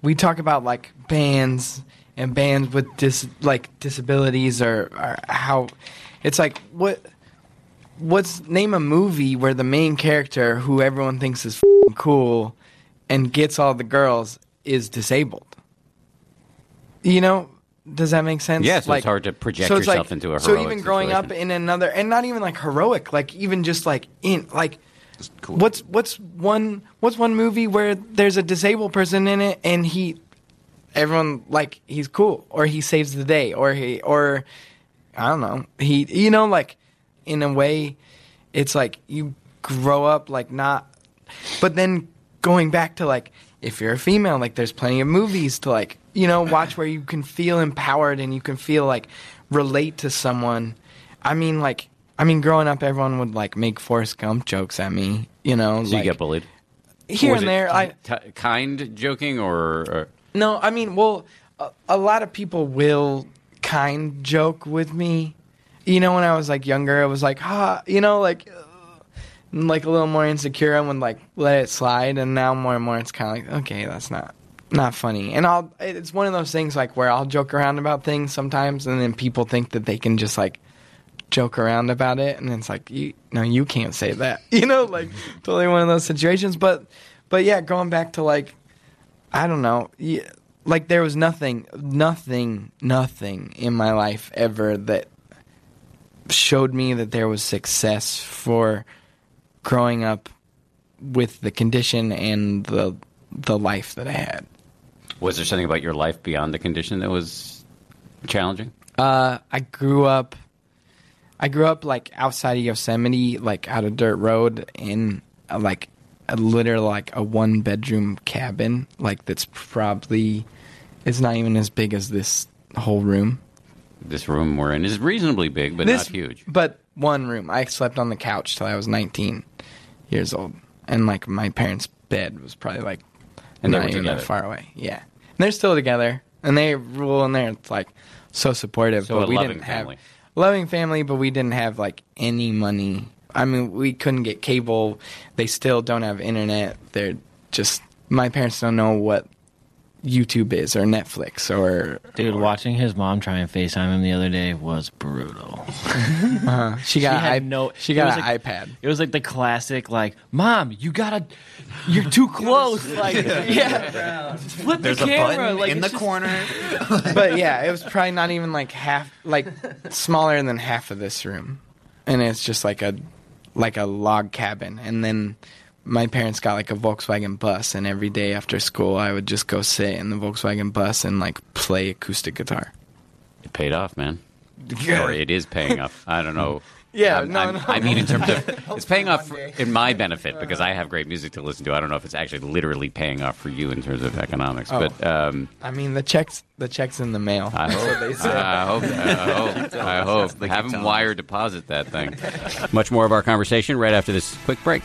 we talk about like bands and bands with dis like disabilities or, or how it's like what what's name a movie where the main character who everyone thinks is f***ing cool and gets all the girls is disabled. You know, does that make sense? Yeah, so it's hard to project it's yourself into a So even growing up in another, and not even like heroic, like even just like in like What's what's one what's one movie where there's a disabled person in it and he everyone like he's cool or he saves the day or he or I don't know he you know like in a way it's like you grow up like not but then going back to like if you're a female like there's plenty of movies to like you know watch where you can feel empowered and you can feel like relate to someone i mean like i mean growing up everyone would like make forrest gump jokes at me you know so you get bullied. here and there i ki- kind joking or, or no, I mean, well, a, a lot of people will kind joke with me. You know, when I was like younger, I was like, ha, you know, like, uh, like a little more insecure. I would like let it slide, and now more and more, it's kind of like, okay, that's not not funny. And I'll, it's one of those things like where I'll joke around about things sometimes, and then people think that they can just like joke around about it, and it's like, you, no, you can't say that. You know, like totally one of those situations. But, but yeah, going back to like. I don't know. Yeah, like there was nothing, nothing, nothing in my life ever that showed me that there was success for growing up with the condition and the the life that I had. was there something about your life beyond the condition that was challenging? Uh, I grew up. I grew up like outside of Yosemite, like out of dirt road, in uh, like a literal like a one bedroom cabin, like that's probably it's not even as big as this whole room. This room we're in is reasonably big, but this, not huge. But one room. I slept on the couch till I was 19 years old, and like my parents' bed was probably like And they not even together. that far away. Yeah, and they're still together, and they rule in there. It's like so supportive. So but a we loving didn't family. have loving family, but we didn't have like any money. I mean, we couldn't get cable. They still don't have internet. They're just my parents don't know what YouTube is or Netflix or Dude, watching his mom try and FaceTime him the other day was brutal. uh, she got had I, no- she got an like- iPad. It was like the classic, like, "Mom, you gotta, you're too close." like, yeah, flip There's the a camera. button like, in the just- corner. but yeah, it was probably not even like half, like smaller than half of this room, and it's just like a, like a log cabin. And then my parents got like a Volkswagen bus, and every day after school, I would just go sit in the Volkswagen bus and like play acoustic guitar. It paid off, man. Or it is paying off. I don't know. Yeah, I'm- no, I'm- no. I mean, in terms of it's paying off for, in my benefit because I have great music to listen to. I don't know if it's actually literally paying off for you in terms of economics, Oh. but um, I mean, the checks, the checks in the mail. I hope. I hope. I hope. I hope. Have them wire deposit that thing. Much more of our conversation right after this quick break.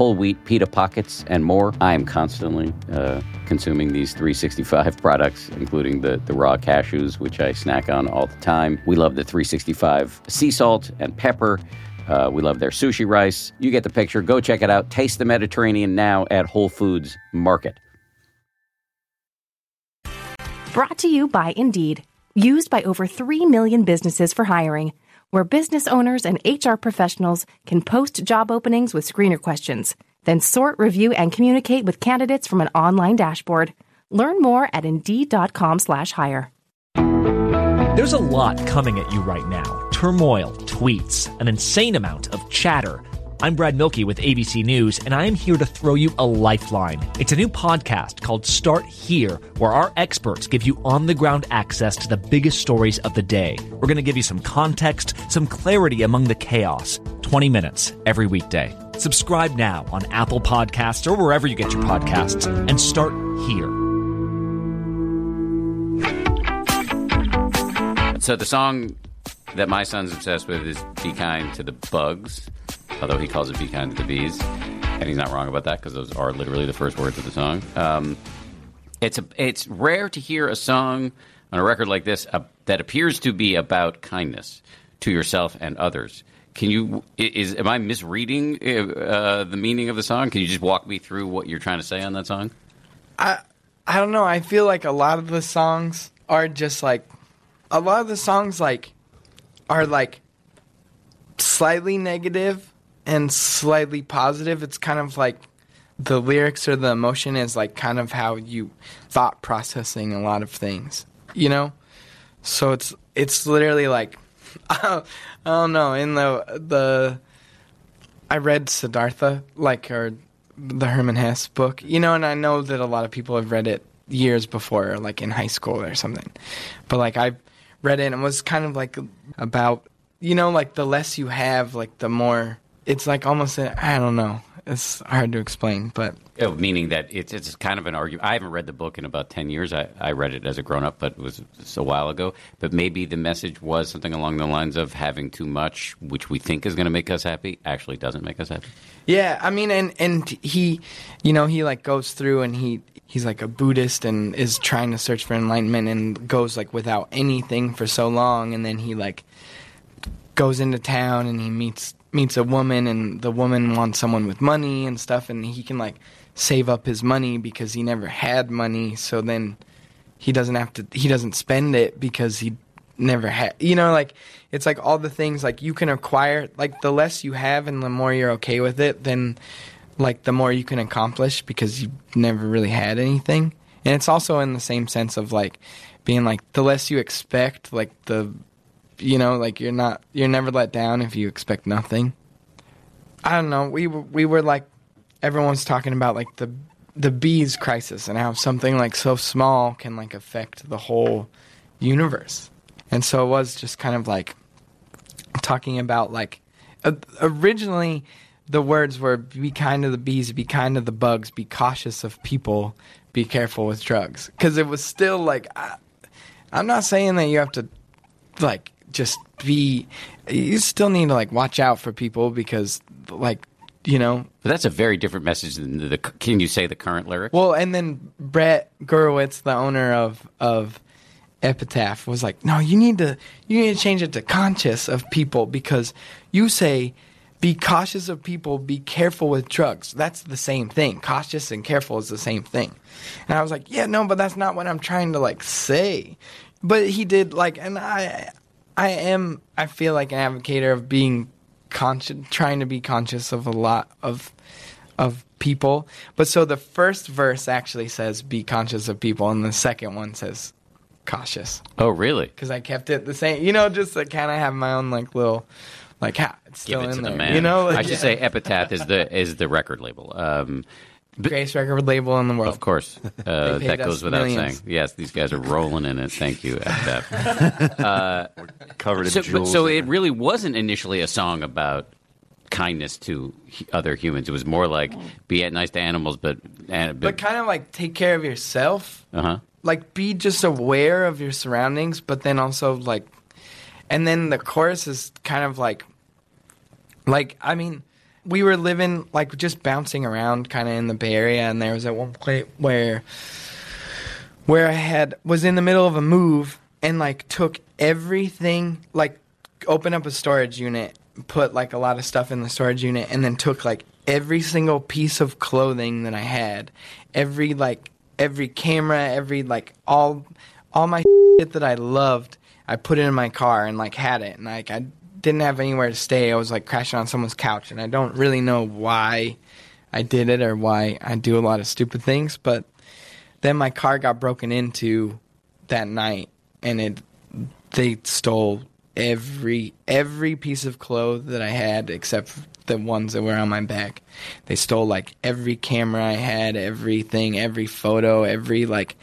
whole wheat pita pockets, and more. I am constantly uh, consuming these 365 products, including the, the raw cashews, which I snack on all the time. We love the 365 sea salt and pepper. Uh, we love their sushi rice. You get the picture. Go check it out. Taste the Mediterranean now at Whole Foods Market. Brought to you by Indeed, used by over 3 million businesses for hiring, where business owners and HR professionals can post job openings with screener questions, then sort, review, and communicate with candidates from an online dashboard. Learn more at Indeed.com/hire. There's a lot coming at you right now turmoil, tweets, an insane amount of chatter. I'm Brad Mielke with ABC News, and I am here to throw you a lifeline. It's a new podcast called Start Here, where our experts give you on the ground access to the biggest stories of the day. We're going to give you some context, some clarity among the chaos. 20 minutes every weekday. Subscribe now on Apple Podcasts or wherever you get your podcasts, and start here. So the song that my son's obsessed with is "Be Kind to the Bugs," although he calls it "Be Kind to the Bees," and he's not wrong about that because those are literally the first words of the song. Um, it's a, it's rare to hear a song on a record like this uh, that appears to be about kindness to yourself and others. Can you is am I misreading uh, the meaning of the song? Can you just walk me through what you're trying to say on that song? I I don't know. I feel like a lot of the songs are just like a lot of the songs like are like slightly negative and slightly positive. It's kind of like the lyrics or the emotion is like kind of how you thought processing a lot of things, you know? So it's it's literally like I don't know, in the the I read Siddhartha like or the Hermann Hesse book, you know, and I know that a lot of people have read it years before, like in high school or something. But like I read it and it was kind of like about you know, like the less you have, like the more it's like almost I don't know. It's hard to explain, but Oh, meaning that it's it's kind of an argument. I haven't read the book in about ten years. I, I read it as a grown up, but it was a while ago. But maybe the message was something along the lines of having too much, which we think is going to make us happy, actually doesn't make us happy. Yeah, I mean, and and he, you know, he like goes through and he he's like a Buddhist and is trying to search for enlightenment and goes like without anything for so long, and then he like goes into town and he meets meets a woman and the woman wants someone with money and stuff, and he can like save up his money because he never had money, so then he doesn't have to he doesn't spend it because he never had you know like it's like all the things like you can acquire like the less you have and the more you're okay with it then like the more you can accomplish because you never really had anything. And it's also in the same sense of like being like the less you expect like the you know like you're not you're never let down if you expect nothing. I don't know. We we were like everyone's talking about like the the bees crisis and how something like so small can like affect the whole universe. And so it was just kind of like talking about like originally the words were be kind to the bees be kind to the bugs be cautious of people be careful with drugs. Because it was still like I, i'm not saying that you have to like just be you still need to like watch out for people because like you know But that's a very different message than the. Can you say the current lyric? well and then brett gurewitz the owner of of epitaph was like no you need to you need to change it to conscious of people because you say be cautious of people be careful with drugs that's the same thing cautious and careful is the same thing and i was like yeah no but that's not what i'm trying to like say but he did like and i i am i feel like an advocate of being conscious trying to be conscious of a lot of of people but so the first verse actually says be conscious of people and the second one says cautious oh, really? because I kept it the same. You know, just to kind of have my own like little like ha, it's Give still it in to there. the man. You know, I should yeah. say Epitaph is the is the record label. Um, greatest record label in the world. Of course, uh, that goes without millions. saying. Yes, these guys are rolling in it. Thank you, Epitaph. Covered in so, but, jewels. so it really wasn't initially a song about kindness to other humans. It was more like be nice to animals, but uh, But kind of like take care of yourself. uh huh. Like be just aware of your surroundings, but then also like, and then the chorus is kind of like, like I mean, we were living like just bouncing around kind of in the Bay Area, and there was at one point where where I had was in the middle of a move and like took everything like opened up a storage unit, put like a lot of stuff in the storage unit and then took like every single piece of clothing that I had, every like every camera, every like all all my shit that I loved, I put it in my car and like had it. And like I didn't have anywhere to stay. I was like crashing on someone's couch and I don't really know why I did it or why I do a lot of stupid things, but then my car got broken into that night and it they stole every every piece of clothes that I had except the ones that were on my back. They stole like every camera I had, everything, every photo, every like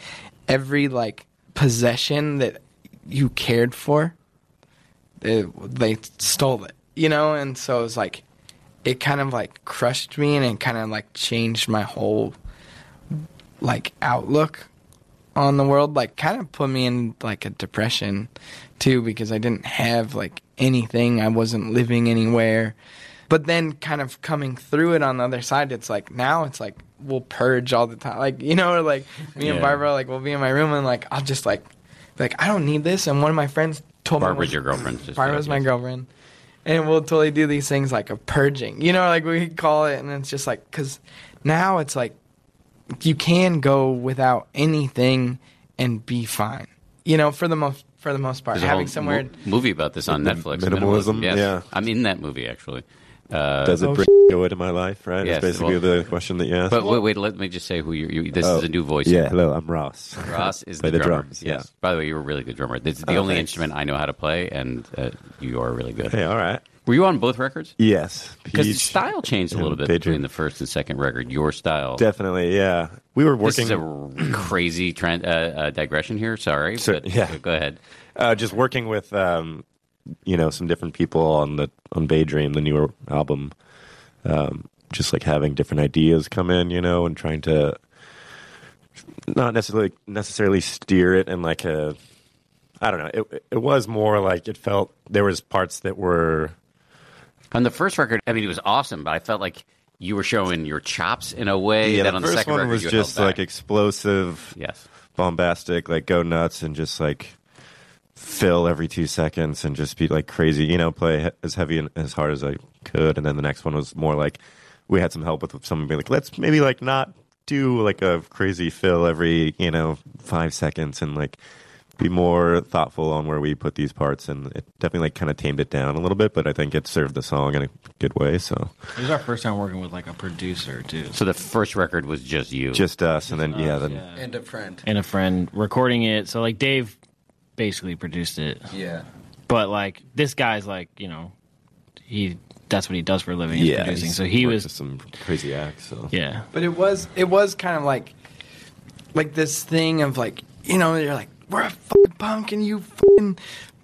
every like possession that you cared for. They, they stole it, you know, and so it was like it kind of like crushed me and it kind of like changed my whole like outlook on the world like kind of put me in like a depression too because I didn't have like anything. I wasn't living anywhere. But then kind of coming through it on the other side it's like now it's like we'll purge all the time like you know like me and Yeah. Barbara like we'll be in my room and like I'll just like like I don't need this and one of my friends told me Barbara's your girlfriend. just- Barbara's my girlfriend. And we'll totally do these things like a purging. You know, like we call it, and it's just like, because now it's like you can go without anything and be fine. You know, for the most, for for the most part. There's a Having whole somewhere. mo- movie about this on Min- Netflix. minimalism, Yes. yeah. I'm in that movie actually. Uh, Does it Oh, bring joy to my life? Right. Yes, That's basically well- the question that you asked. but wait, wait, let me just say who you. you this Oh, is a new voice. Yeah. Hello, I'm Ross. Ross is the, the drummer. drums, Yes. yeah. By the way, you're a really good drummer. This is the Oh, only thanks. instrument I know how to play, and uh, you are really good. Hey, all right. Were you on both records? Yes. Because the style changed a little bit Bay Dream. between the first and second record. Your style. Definitely, yeah. We were working. This is a r- crazy trend, uh, uh, digression here. Sorry, So- but yeah. go ahead. uh, just working with um, you know some different people on the on Bay Dream, the newer album. Um, just like having different ideas come in, you know, and trying to not necessarily necessarily steer it in like a. I don't know. It it was more like it felt there was parts that were On the first record, I mean, it was awesome, but I felt like you were showing your chops in a way yeah. that The on the second one record was just like explosive, yes. bombastic, like go nuts and just like fill every two seconds and just be like crazy, you know, play as heavy and as hard as I could. And then the next one was more like we had some help with someone being like, let's maybe like not do like a crazy fill every, you know, five seconds and like be more thoughtful on where we put these parts. And it definitely like kind of tamed it down a little bit, but I think it served the song in a good way. So It was our first time working with like a producer too, So the first record was just you. just us. And then, yeah, then And a friend. and a friend recording it. So like Dave basically produced it, Yeah. but like this guy's like you know he that's what he does for a living is yeah, producing. he's So he was some crazy acts. So yeah. But it was it was kind of like like this thing of like you know you're like we're a fucking punk and you fucking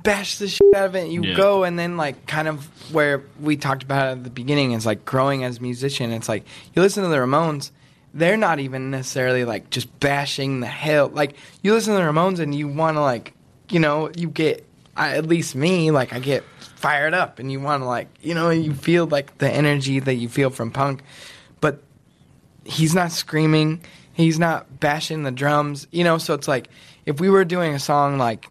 bash the shit out of it and you Yeah. go and then like kind of where we talked about at the beginning is like growing as a musician. It's like you listen to the Ramones. They're not even necessarily like just bashing the hell. Like you listen to the Ramones and you want to like, you know, you get I, at least me like I get fired up and you want to like, you know, you feel like the energy that you feel from punk, but he's not screaming he's not bashing the drums you know so it's like if we were doing a song like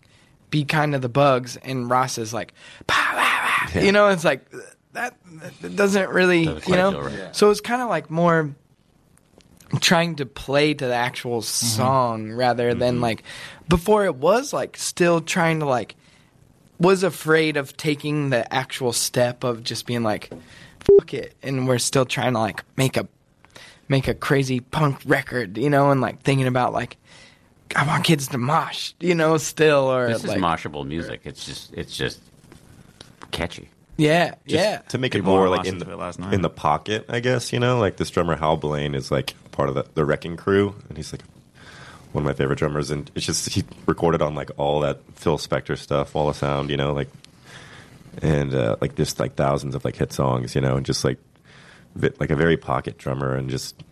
be kind of the bugs and ross is like "Pow, pow, pow," you know it's like that, that doesn't really Doesn't you know? feel right. so it's kind of like more trying to play to the actual mm-hmm. song rather than mm-hmm. like before it was like still trying to like was afraid of taking the actual step of just being like fuck it and we're still trying to like make a make a crazy punk record you know and like thinking about like i want kids to mosh you know still or This like is moshable music. It's just it's just catchy. yeah just yeah to make it more like in the, last night. in the pocket, I guess, you know, like this drummer Hal Blaine is like part of the, the Wrecking Crew, and he's like one of my favorite drummers, and it's just he recorded on like all that Phil Spector stuff, all the sound, you know, like and uh, like just like thousands of like hit songs, you know, and just like like a very pocket drummer, and just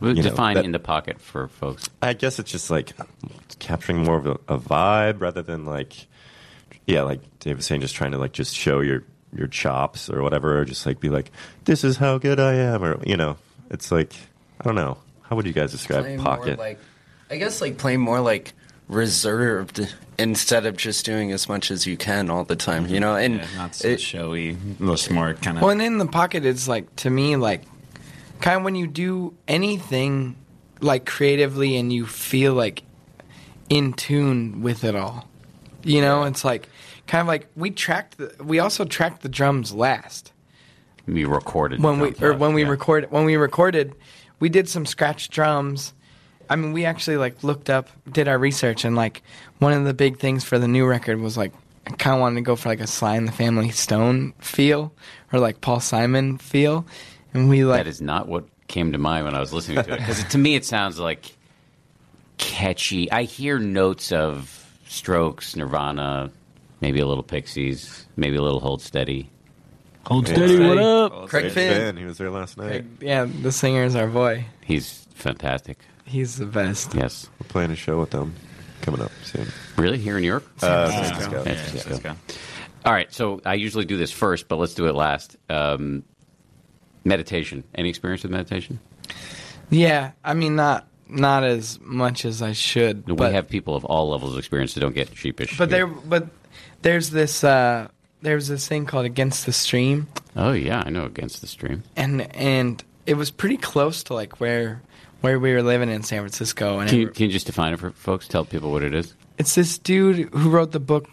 We'll You know, define that- in the pocket for folks. I guess it's just like capturing more of a, a vibe rather than like, yeah, like Dave was saying, just trying to like just show your your chops or whatever, or just like be like, this is how good I am, or you know, it's like I don't know. How would you guys describe Playing pocket? More like, I guess like playing more like reserved instead of just doing as much as you can all the time, you know? And Yeah, not so it- showy, just more kind of. well and in the pocket it's like to me like kind of when you do anything like creatively and you feel like in tune with it all you know it's like kind of like we tracked the we also tracked the drums last We recorded when we or live, when we yeah. recorded when we recorded we did some scratch drums i mean we actually like looked up did our research and like one of the big things for the new record was like i kind of wanted to go for like a sly and the family stone feel or like paul simon feel and we like That is not what came to mind when I was listening to it. Because to me, it sounds like catchy. I hear notes of Strokes, Nirvana, maybe a little Pixies, maybe a little Hold Steady. Hold steady, Steady. what up? Craig It's Finn. Ben, he was there last night. yeah the singer is our boy He's fantastic. he's the best Yes. We're playing a show with them coming up soon. Really? Here in New York? Uh, San Francisco. San Francisco. let's go. All right. So I usually do this first, but let's do it last. Um, meditation. Any experience with meditation? yeah i mean not not as much as i should We but have people of all levels of experience, so don't get sheepish. but here. there but there's this uh there's this thing called against the stream Oh yeah, I know Against the Stream. and and it was pretty close to like where where we were living in San Francisco and Can you, it- can you just define it for folks? Tell people what it is. it's this dude who wrote the book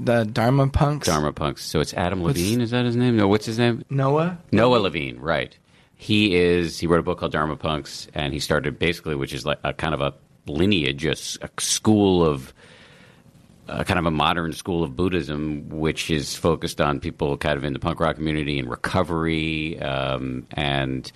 the Dharma punks. Dharma punks. So it's Adam Levine. Is that his name? No, what's his name? Noah. Noah Levine, right. He is. He wrote a book called Dharma Punks, and he started basically, which is like a kind of a lineage, a, a school of, a kind of a modern school of Buddhism, which is focused on people kind of in the punk rock community and recovery. Um, and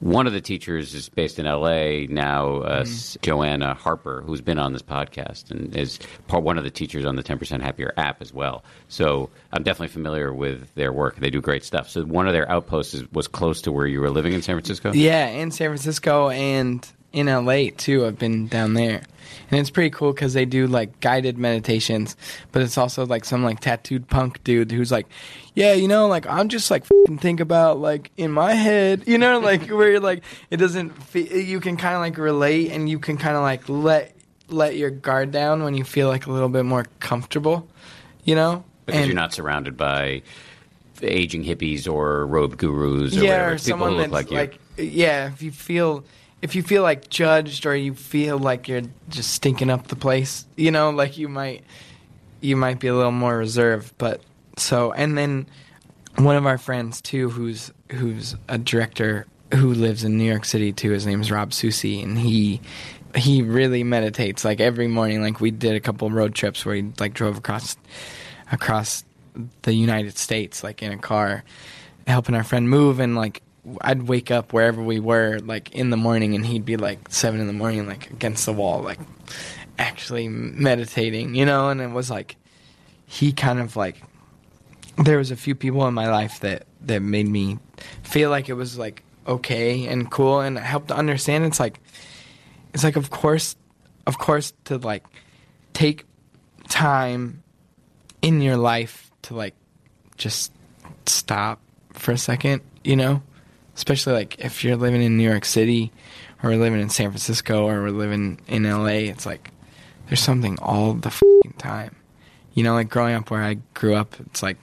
one of the teachers is based in L.A. now, uh, S- JoAnna Hardy, who's been on this podcast and is part one of the teachers on the Ten Percent Happier app as well. So I'm definitely familiar with their work. They do great stuff. So one of their outposts is, was close to where you were living in San Francisco. Yeah, in San Francisco and in LA too. I've been down there, and it's pretty cool because they do like guided meditations. But it's also like some like tattooed punk dude who's like, yeah, you know, like I'm just like fing think about like in my head, you know, like where you're like it doesn't. Fe- you can kind of like relate, and you can kind of like let let your guard down when you feel like a little bit more comfortable, you know. because And- you're not surrounded by aging hippies or robe gurus or yeah, whatever. or people someone who look that's like you. yeah. If you feel if you feel like judged or you feel like you're just stinking up the place, you know, like you might you might be a little more reserved. But so and then one of our friends too, who's who's a director who lives in New York City too. His name's Rob Susi, and he he really meditates like every morning. Like we did a couple road trips where he like drove across across the United States, like in a car, helping our friend move. And like, I'd wake up wherever we were, like in the morning, and he'd be like seven in the morning, like against the wall, like actually meditating, you know. And it was like, he kind of like, there was a few people in my life that that made me feel like it was like okay and cool, and helped to understand. It's like, it's like of course, of course, to like take time in your life to like just stop for a second, you know? Especially like if you're living in New York City or living in San Francisco or we're living in LA, it's like there's something all the time. You know, like growing up where I grew up, it's like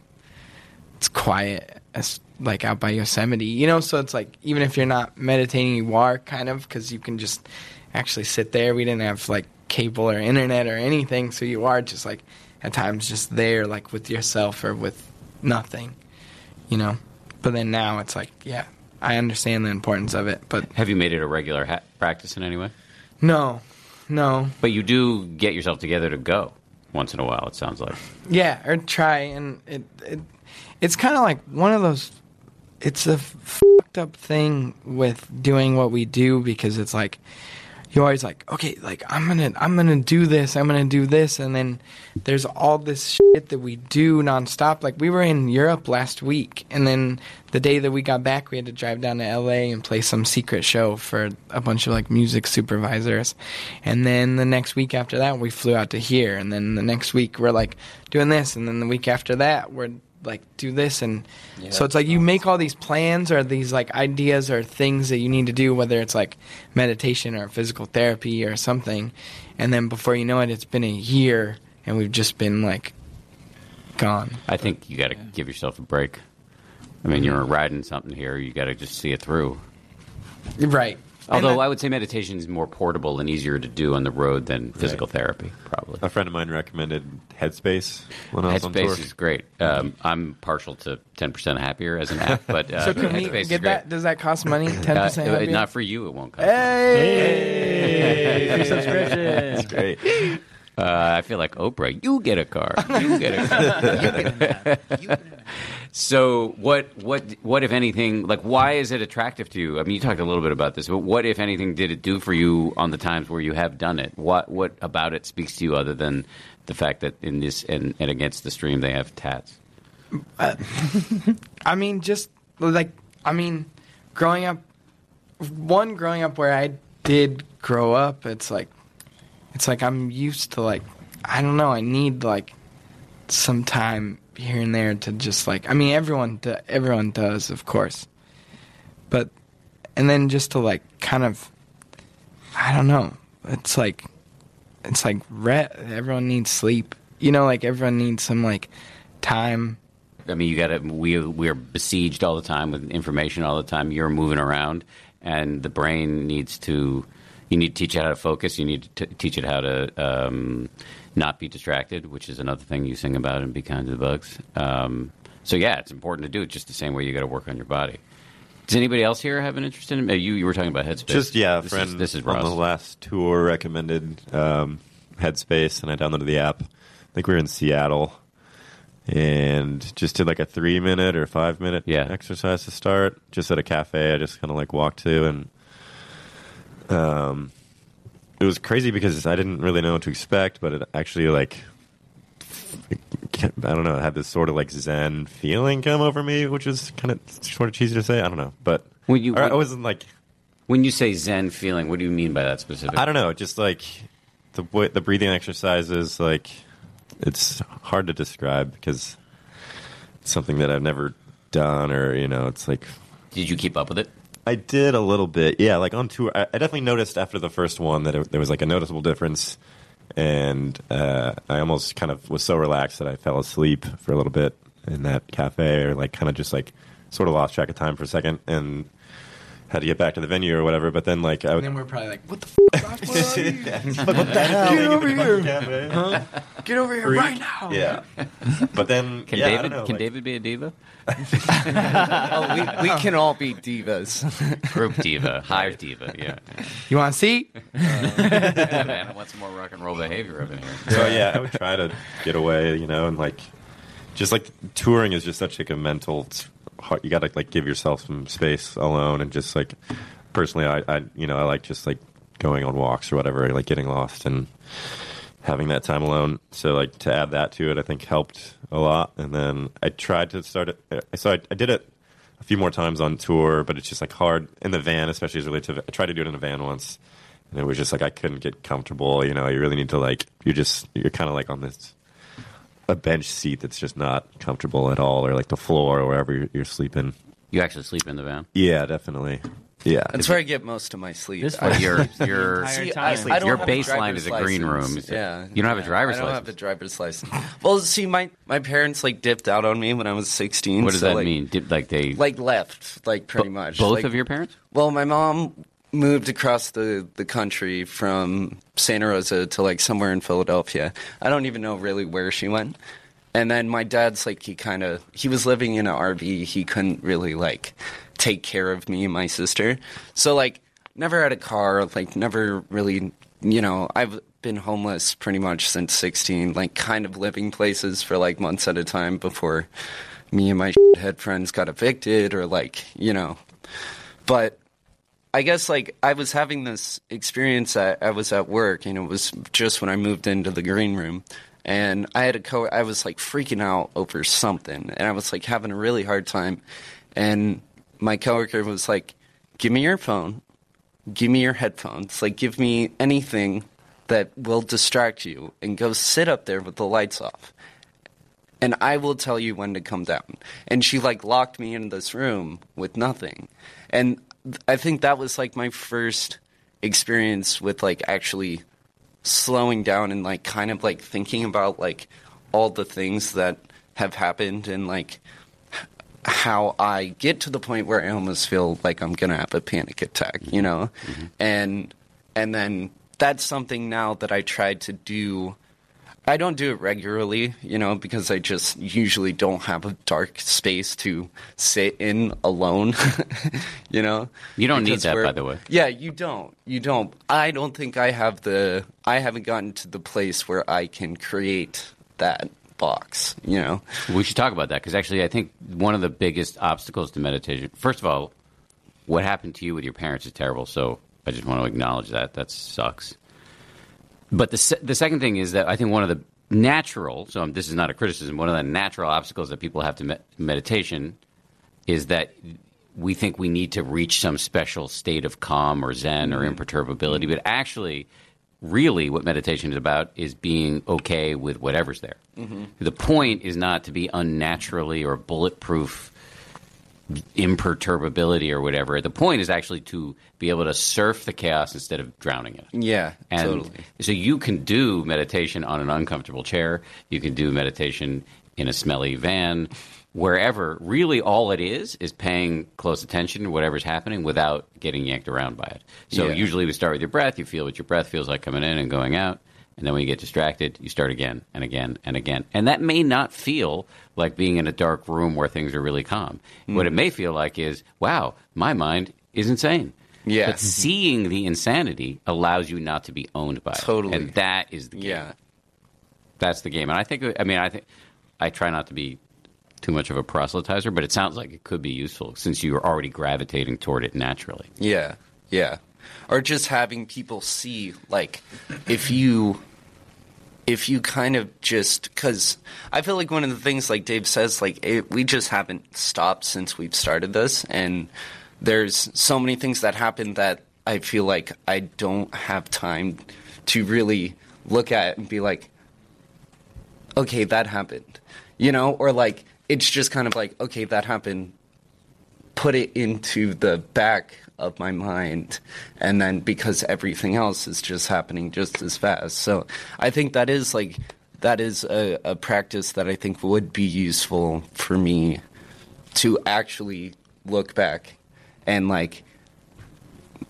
it's quiet as like out by Yosemite, you know, so it's like even if you're not meditating, you are kind of cuz you can just actually sit there. We didn't have like cable or internet or anything, so you are just like at times just there like with yourself or with nothing, you know. But then now it's like, yeah, I understand the importance of it, but Have you made it a regular ha- practice in any way? no, no, But you do get yourself together to go once in a while. It sounds like. yeah, or try, and it, it it's kind of like one of those. It's a fucked up thing with doing what we do because it's like you're always like, okay, like I'm gonna I'm gonna do this, I'm gonna do this, and then there's all this shit that we do nonstop. Like we were in Europe last week, and then the day that we got back, we had to drive down to LA and play some secret show for a bunch of like music supervisors, and then the next week after that, we flew out to here, and then the next week we're like doing this, and then the week after that, we're like do this and so it's like you make all these plans or these like ideas or things that you need to do whether it's like meditation or physical therapy or something and then before you know it it's been a year and we've just been like gone I think you got to give yourself a break. I mean, you're riding something here. You got to just see it through. right Although And I would say meditation is more portable and easier to do on the road than physical therapy, probably. A friend of mine recommended Headspace when I was on tour. Headspace is great. Um, I'm partial to 10% happier as an app, but uh, so can we Headspace is get great. that does that cost money 10% Uh, happier? not for you, it won't cost. hey, Free subscription. It's great. Uh, I feel like Oprah. You get a car. You get a car. so what? What? What if anything? Like, why is it attractive to you? I mean, you talked a little bit about this, but what if anything did it do for you on the times where you have done it? What? What about it speaks to you other than the fact that in this and, and against the stream they have tats? I mean, just like I mean, growing up, one growing up where I did grow up, it's like, it's like I'm used to like, I don't know, I need like some time here and there to just like, I mean, everyone everyone does, of course, but and then just to like kind of, I don't know, it's like, it's like re- everyone needs sleep, you know, like everyone needs some like time I mean, you got to. We we're besieged all the time with information all the time. You're moving around, and the brain needs to. You need to teach it how to focus. You need to t- teach it how to um, not be distracted, which is another thing you sing about and Be Kind to the Bugs. Um, so yeah, it's important to do it just the same way you got to work on your body. Does anybody else here have an interest in it? Uh, You you were talking about Headspace. Just yeah, this friend Is, this is on Ross. the last tour recommended um, Headspace, and I downloaded the app. I think we were in Seattle, and just did like a three minute or five minute Yeah. exercise to start. Just at a cafe, I just kind of like walked to, and um, it was crazy because I didn't really know what to expect, but it actually like. I don't know. It had this sort of like Zen feeling come over me, which is kind of sort of cheesy to say. I don't know, but When you- or I wasn't like When you say Zen feeling, what do you mean by that specifically? I don't know, just like the way, the breathing exercises, like it's hard to describe because it's something that I've never done, or you know, it's like Did you keep up with it? I did a little bit, yeah. Like on tour, I, definitely noticed after the first one that it, there was like a noticeable difference, and uh, I almost kind of was so relaxed that I fell asleep for a little bit in that cafe, or like kind of just like sort of lost track of time for a second, and had to get back to the venue or whatever. But then like I And then we're probably like, what the f? Ross? What are you? what the hell? Get over here. Huh? Get over here right now. Yeah, but then Can yeah, I David don't know, can like- David be a diva? oh, we, we can all be divas. Group diva, hive diva. Yeah. You want to see? Oh, man, I want some more rock and roll behavior up in here. So yeah, I would try to get away, you know, and like just like touring is just such like a mental. You got to like give yourself some space alone, and just like personally, I, I you know I like just like going on walks or whatever, like getting lost and having that time alone. So like to add that to it, I think helped a lot. And then I tried to start it. Uh, so I, I did it a few more times on tour, but it's just like hard in the van, especially as related to. I tried to do it in a van once, and it was just like I couldn't get comfortable. You know, you really need to like you're just you're kind of like on this a bench seat that's just not comfortable at all, or like the floor or wherever you're, you're sleeping. You actually sleep in the van? Yeah, definitely. Yeah, That's where I get most of my sleep. This But your your See. I, I don't Your have a baseline is a green room. license. Yeah, You don't have a yeah, driver's I don't license? have a driver's license. Well, see, my my parents like dipped out on me when I was sixteen. what does so, that like, mean? Did, like they Like left, like pretty bo- much. both Like, of your parents? Well, my mom moved across the, the country from Santa Rosa to like somewhere in Philadelphia. I don't even know really where she went. And then my dad's like he kind of he was living in an RV. He couldn't really like take care of me and my sister. So like never had a car, like never really, you know, I've been homeless pretty much since 16, like kind of living places for like months at a time before me and my head friends got evicted or like, you know. But I guess like I was having this experience. At, I was at work, and it was just when I moved into the green room, and I had a co. I was like freaking out over something, and I was like having a really hard time. And my coworker was like, "Give me your phone, give me your headphones, like give me anything that will distract you, and go sit up there with the lights off." and I will tell you when to come down. And she like locked me in this room with nothing. And I think that was like my first experience with like actually slowing down and like kind of like thinking about like all the things that have happened and like how I get to the point where I almost feel like I'm gonna have a panic attack, you mm-hmm. know? Mm-hmm. And and then that's something now that I try to do I don't do it regularly, you know, because I just usually don't have a dark space to sit in alone, you know. You don't need that, by the way. Yeah, you don't. You don't. I don't think I have the. I haven't gotten to the place where I can create that box, you know. We should talk about that because actually, I think one of the biggest obstacles to meditation. First of all, what happened to you with your parents is terrible. So I just want to acknowledge that. That sucks. But the se- the second thing is that I think one of the natural. So this is not a criticism. One of the natural obstacles that people have to me- meditation is that we think we need to reach some special state of calm or zen or mm-hmm. imperturbability. But actually, really, what meditation is about is being okay with whatever's there. Mm-hmm. The point is not to be unnaturally or bulletproof imperturbability or whatever. The point is actually to be able to surf the chaos instead of drowning in it. Yeah, And totally. so you can do meditation on an uncomfortable chair. You can do meditation in a smelly van, wherever. Really, all it is is paying close attention to whatever's happening without getting yanked around by it. So Yeah. usually we start with your breath. You feel what your breath feels like coming in and going out. And then when you get distracted, you start again and again and again. And that may not feel like being in a dark room where things are really calm. Hmm. What it may feel like is, wow, my mind is insane. Yeah. But seeing the insanity allows you not to be owned by it. Totally. And that is the game. Yeah. That's the game. And I think, I mean, I think, I try not to be too much of a proselytizer, but it sounds like it could be useful since you're already gravitating toward it naturally. Yeah, yeah. Or just having people see, like, if you, if you kind of just, because I feel like one of the things, like Dave says, like, it, we just haven't stopped since we've started this. And there's so many things that happen that I feel like I don't have time to really look at and be like, okay, that happened. You know, or like, it's just kind of like, okay, that happened put it into the back of my mind and then because everything else is just happening just as fast so i think that is like that is a, a practice that i think would be useful for me to actually look back and like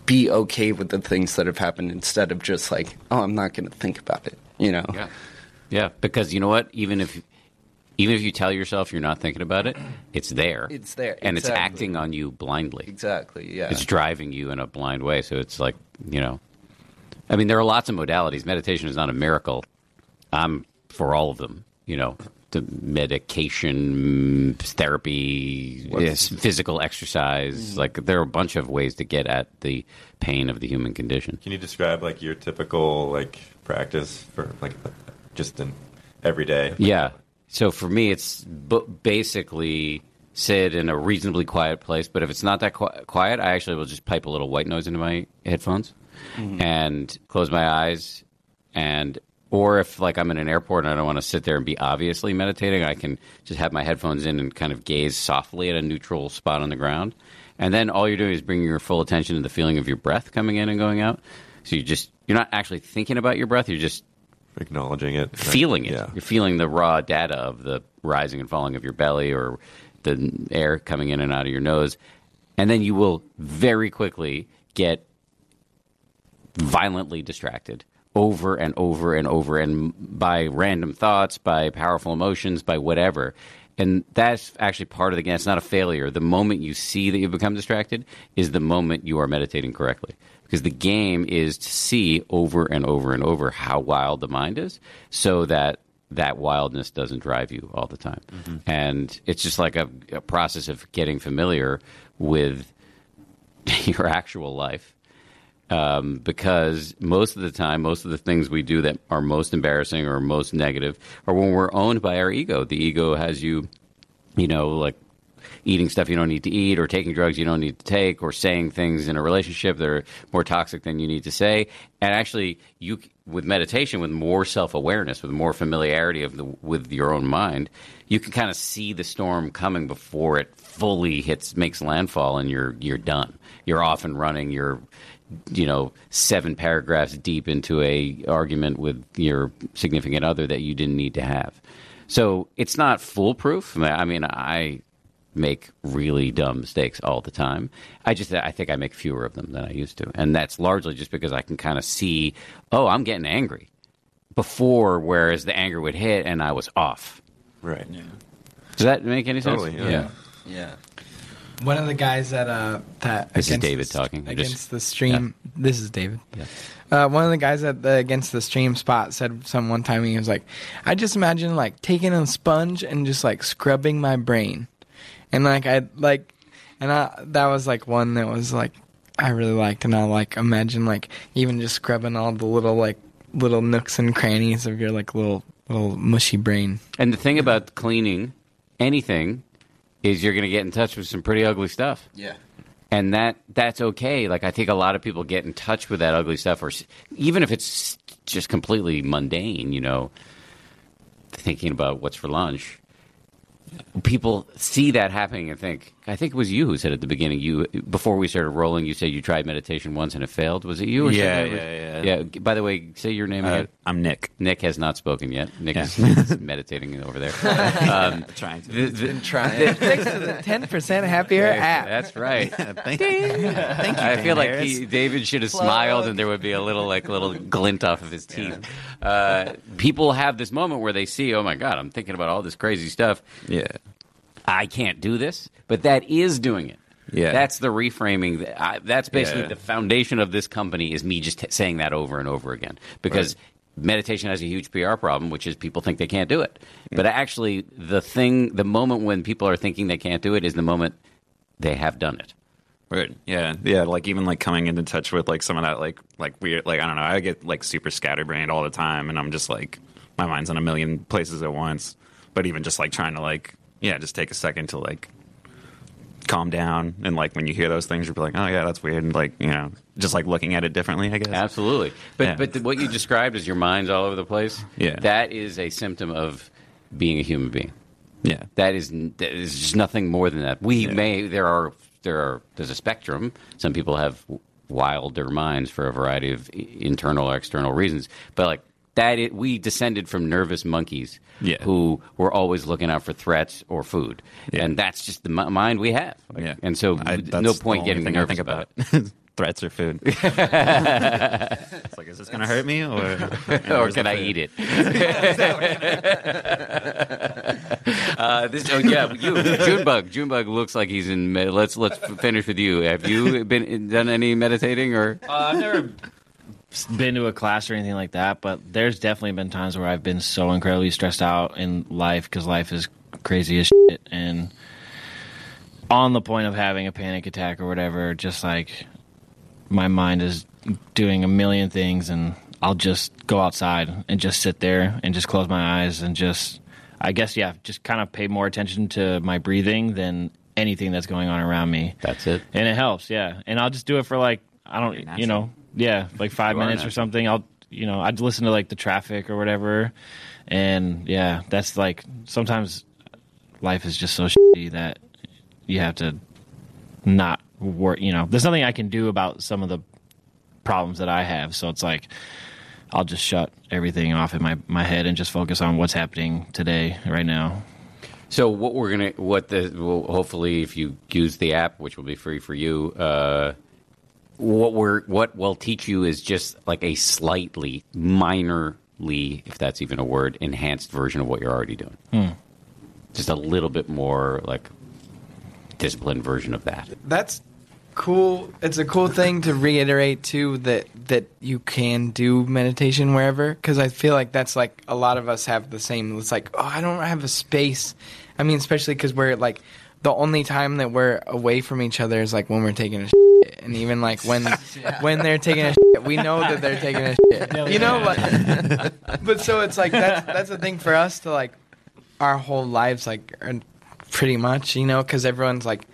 be okay with the things that have happened instead of just like oh i'm not going to think about it you know Yeah. Yeah, because you know what? Even if even if you tell yourself you're not thinking about it, it's there. It's there, and it's acting on you blindly. exactly yeah It's driving you in a blind way. So it's like you know, I mean, there are lots of modalities. Meditation is not a miracle. I'm for all of them. You know, the medication, therapy, yes, physical exercise. Mm. Like there are a bunch of ways to get at the pain of the human condition. Can you describe like your typical like practice for like just in every day? Yeah. So for me, it's b- basically sit in a reasonably quiet place. But if it's not that qui- quiet, I actually will just pipe a little white noise into my headphones mm-hmm. and close my eyes. And or if like I'm in an airport and I don't want to sit there and be obviously meditating, I can just have my headphones in and kind of gaze softly at a neutral spot on the ground. And then all you're doing is bringing your full attention to the feeling of your breath coming in and going out. So you just you're not actually thinking about your breath. You're just Acknowledging it, right? feeling it. Yeah. You're feeling the raw data of the rising and falling of your belly or the air coming in and out of your nose. And then you will very quickly get violently distracted over and over and over and by random thoughts, by powerful emotions, by whatever. And that's actually part of the game. It's not a failure. The moment you see that you've become distracted is the moment you are meditating correctly. Because the game is to see over and over and over how wild the mind is so that that wildness doesn't drive you all the time. And it's just like a, a process of getting familiar with your actual life um, because most of the time, most of the things we do that are most embarrassing or most negative are when we're owned by our ego. The ego has you, you know, like eating stuff you don't need to eat, or taking drugs you don't need to take, or saying things in a relationship that are more toxic than you need to say. And actually, you with meditation, with more self awareness, with more familiarity of the with your own mind, you can kind of see the storm coming before it fully hits makes landfall, and you're you're done. You're off and running. You're you know seven paragraphs deep into a argument with your significant other that you didn't need to have. So it's not foolproof. I mean, I make really dumb mistakes all the time. I just I think I make fewer of them than I used to, and that's largely just because I can kind of see, oh, I'm getting angry before, whereas the anger would hit and I was off. Right. Does that make any sense? Totally, yeah. yeah One of the guys that uh that This is David the, talking. Against just- the stream. This is David. Uh, one of the guys at the against the stream spot said some one time he was like, I just imagine like taking a sponge and just like scrubbing my brain, and like I like, and I that was like one that was like I really liked, and I like imagine like even just scrubbing all the little like little nooks and crannies of your like little little mushy brain. And the thing about cleaning anything is you're going to get in touch with some pretty ugly stuff. yeah and that that's okay. Like I think a lot of people get in touch with that ugly stuff, or even if it's just completely mundane, you know, thinking about what's for lunch. People see that happening and think, I think it was you who said at the beginning. You before we started rolling, you said you tried meditation once and it failed. Was it you? Or Yeah, something? yeah, yeah. By the way, say your name Uh. I'm Nick. Nick has not spoken yet. Nick Yeah. is meditating over there. Um, Trying to. the- the- Been trying. Thanks to the ten percent happier app. That's right. Thank you. Thank you. I feel like he, David should have smiled, and there would be a little like little glint off of his teeth. Uh, people have this moment where they see, oh my god, I'm thinking about all this crazy stuff. Yeah. I can't do this, but that is doing it. Yeah. that's the reframing. That I, that's basically Yeah. the foundation of this company. Is me just t- saying that over and over again because. Meditation has a huge PR problem, which is people think they can't do it. But actually, the thing, the moment when people are thinking they can't do it is the moment they have done it. Right. Yeah. Yeah. Like even like coming into touch with like some of that like like weird like I don't know I get like super scatterbrained all the time and I'm just like my mind's in a million places at once. But even just like trying to like yeah just take a second to like calm down and like when you hear those things you're like oh yeah that's weird and like you know just like looking at it differently I guess. Absolutely. But Yeah. but the, what you described as your mind's all over the place. Yeah. That is a symptom of being a human being. Yeah. That is that is just nothing more than that. We may there are there are there's a spectrum. Some people have wilder minds for a variety of internal or external reasons. But like that, it, we descended from nervous monkeys Yeah. who were always looking out for threats or food, Yeah. and that's just the mi- mind we have. Like, Yeah. and so I, that's no point only getting thing I nervous think about, about, it. threats or food. it's like, is this gonna hurt me, or or can I eat it? uh, this, oh yeah, you, Junebug. Junebug looks like he's in. med- Let's let's finish with you. Have you been done any meditating or? Uh, I've never been to a class or anything like that, but there's definitely been times where I've been so incredibly stressed out in life because life is crazy as shit and on the point of having a panic attack or whatever. Just like my mind is doing a million things, and I'll just go outside and just sit there and just close my eyes and just, I guess, yeah, just kind of pay more attention to my breathing than anything that's going on around me That's it. and it helps yeah and i'll just do it for like i don't you know yeah like five minutes or something i'll you know i'd listen to like the traffic or whatever. And yeah that's like sometimes life is just so shitty that you have to not work you know there's nothing i can do about some of the problems that i have. So it's like i'll just shut everything off in my, my head and just focus on what's happening today right now. So what we're gonna what the well, hopefully if you use the app, which will be free for you, uh, what we're what we'll teach you is just like a slightly minorly, if that's even a word, enhanced version of what you're already doing. Hmm. Just a little bit more like disciplined version of that. That's cool. It's a cool thing to reiterate too that that you can do meditation wherever because I feel like that's like a lot of us have the same. It's like oh, I don't have a space. I mean, especially because we're like the only time that we're away from each other is like when we're taking a shit. And even like when when they're taking a shit, we know that they're taking a shit. You know, like, but so it's like that's that's the thing for us to like our whole lives like are pretty much you know because everyone's like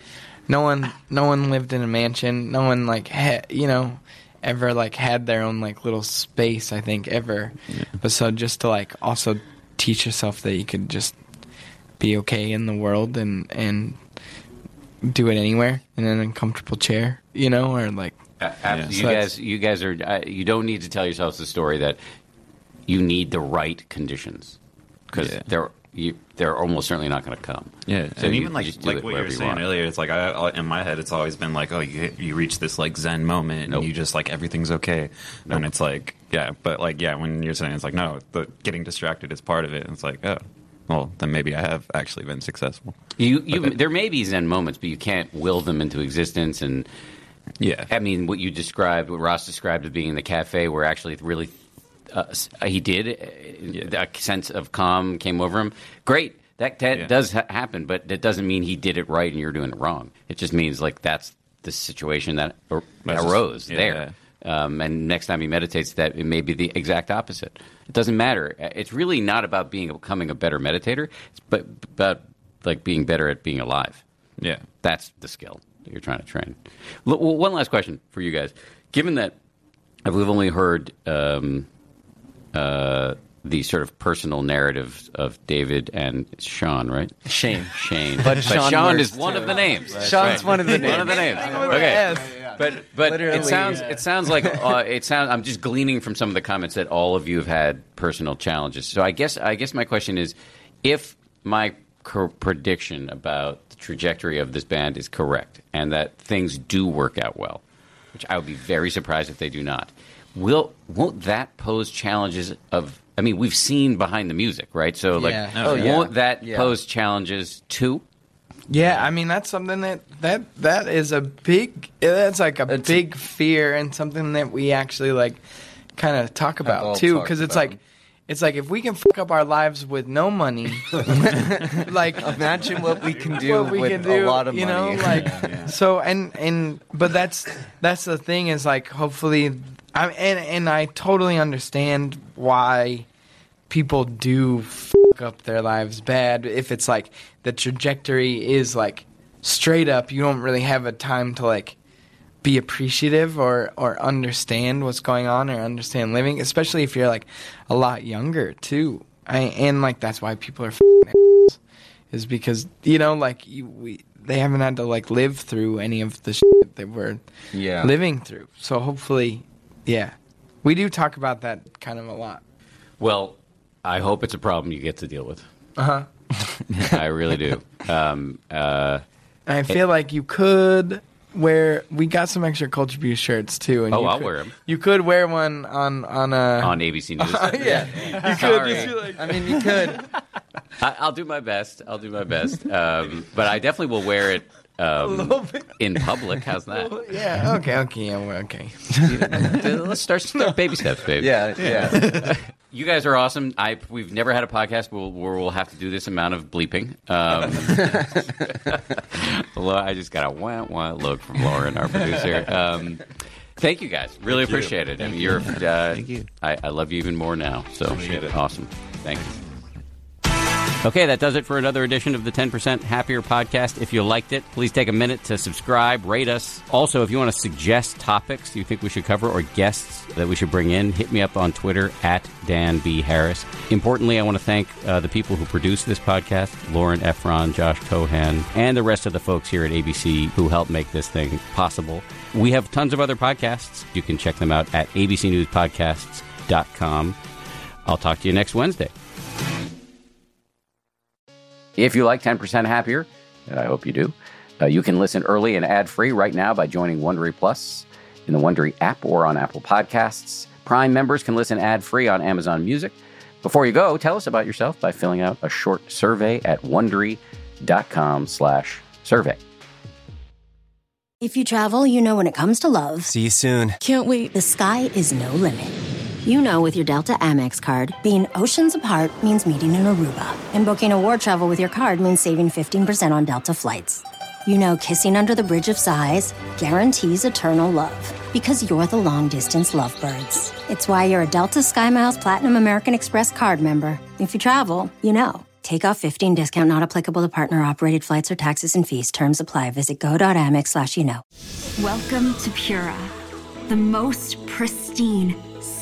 no one no one lived in a mansion. No one like ha- you know ever like had their own like little space i think ever. But so just to like also teach yourself that you could just be okay in the world and and do it anywhere in an uncomfortable chair you know or like A- abs- You So guys, you guys are. Uh, you don't need to tell yourselves the story that you need the right conditions because Yeah. they're you, they're almost certainly not going to come. Yeah, So and you even like just like what you were you saying want. earlier, it's like I, I in my head, it's always been like, oh, you you reach this like Zen moment, Nope. and you just like everything's okay, and it's like yeah, but like yeah, when you're saying it's like no, the getting distracted is part of it, and it's like oh, well then maybe I have actually been successful. You, you, there may be Zen moments, but you can't will them into existence. And Yeah, I mean, what you described, what Ross described as being in the cafe, where actually really uh, he did, uh, a sense of calm came over him. Great, that, that Yeah. does ha- happen, but that doesn't mean he did it right and you're doing it wrong. It just means like that's the situation that, ar- that That's just- arose yeah. there. Um, and next time he meditates, that it may be the exact opposite. It doesn't matter. It's really not about being becoming a better meditator. It's but about like being better at being alive. yeah, That's the skill that you're trying to train. L- one last question for you guys. Given that we've only heard um, uh, the sort of personal narrative of David and Sean, right? Shane. Shane. But Sean works is one too. of the names. Sean's one of the names. One of the names. names. Okay. But but Literally, it sounds yeah. it sounds like uh, it sounds. I'm just gleaning from some of the comments that all of you have had personal challenges. So I guess I guess my question is, if my cor- prediction about the trajectory of this band is correct, and that things do work out well, which I would be very surprised if they do not. Will won't that pose challenges of? I mean, we've seen behind the music, right? So like, Yeah. Oh, won't that Yeah. pose challenges too? Yeah, I mean that's something that that that is a big that's like a It's- big fear and something that we actually like kind of talk about too because it's like it's like if we can fuck up our lives with no money, like Imagine what we can do we with can do, a lot of you money. know, like so and and but that's that's the thing is like hopefully I and and I totally understand why people do fuck up their lives bad if it's like the trajectory is like straight up you don't really have a time to like be appreciative or or understand what's going on or understand living especially if you're like a lot younger too. I, and like that's why people are assholes, is because you know like you, we they haven't had to like live through any of the shit that we're Yeah. living through. So hopefully yeah. We do talk about that kind of a lot. Well, I hope it's a problem you get to deal with. uh-huh I really do. Um, uh, I feel like you could wear. We got some extra Culture Abuse shirts too. And Oh, you I'll could- wear 'em. You could wear one on on a on ABC News. yeah. You could Sorry. just be like, I mean, you could. I, I'll do my best. I'll do my best. Um, but I definitely will wear it um, in public. How's that? yeah. Okay. Okay. Yeah. Okay. Let's start, start baby steps, babe. Yeah, yeah. You guys are awesome. I we've never had a podcast where we'll, we'll have to do this amount of bleeping. Um, I just got a wah wah look from Lauren, our producer. Um, thank you guys. Really appreciate it. I mean, you're. Uh, thank you. I, I love you even more now. So awesome. Thank you. Okay, that does it for another edition of the 10% Happier podcast. If you liked it, please take a minute to subscribe, rate us. Also, if you want to suggest topics you think we should cover or guests that we should bring in, hit me up on Twitter at Dan B. Harris. Importantly, I want to thank uh, the people who produce this podcast Lauren Efron, Josh Cohan, and the rest of the folks here at ABC who help make this thing possible. We have tons of other podcasts. You can check them out at abcnewspodcasts.com. I'll talk to you next Wednesday. If you like 10% Happier, and I hope you do, uh, you can listen early and ad free right now by joining Wondery Plus in the Wondery app or on Apple Podcasts. Prime members can listen ad free on Amazon Music. Before you go, tell us about yourself by filling out a short survey at wondery.com slash survey. If you travel, you know when it comes to love, See you soon. can't wait. The sky is no limit. You know, with your Delta Amex card, being oceans apart means meeting in Aruba, and booking a war travel with your card means saving 15% on Delta flights. You know, kissing under the bridge of sighs guarantees eternal love because you're the long distance lovebirds. It's why you're a Delta SkyMiles Platinum American Express card member. If you travel, you know. Take off 15 discount not applicable to partner operated flights or taxes and fees. Terms apply. Visit go.amex slash you know. Welcome to Pura, the most pristine,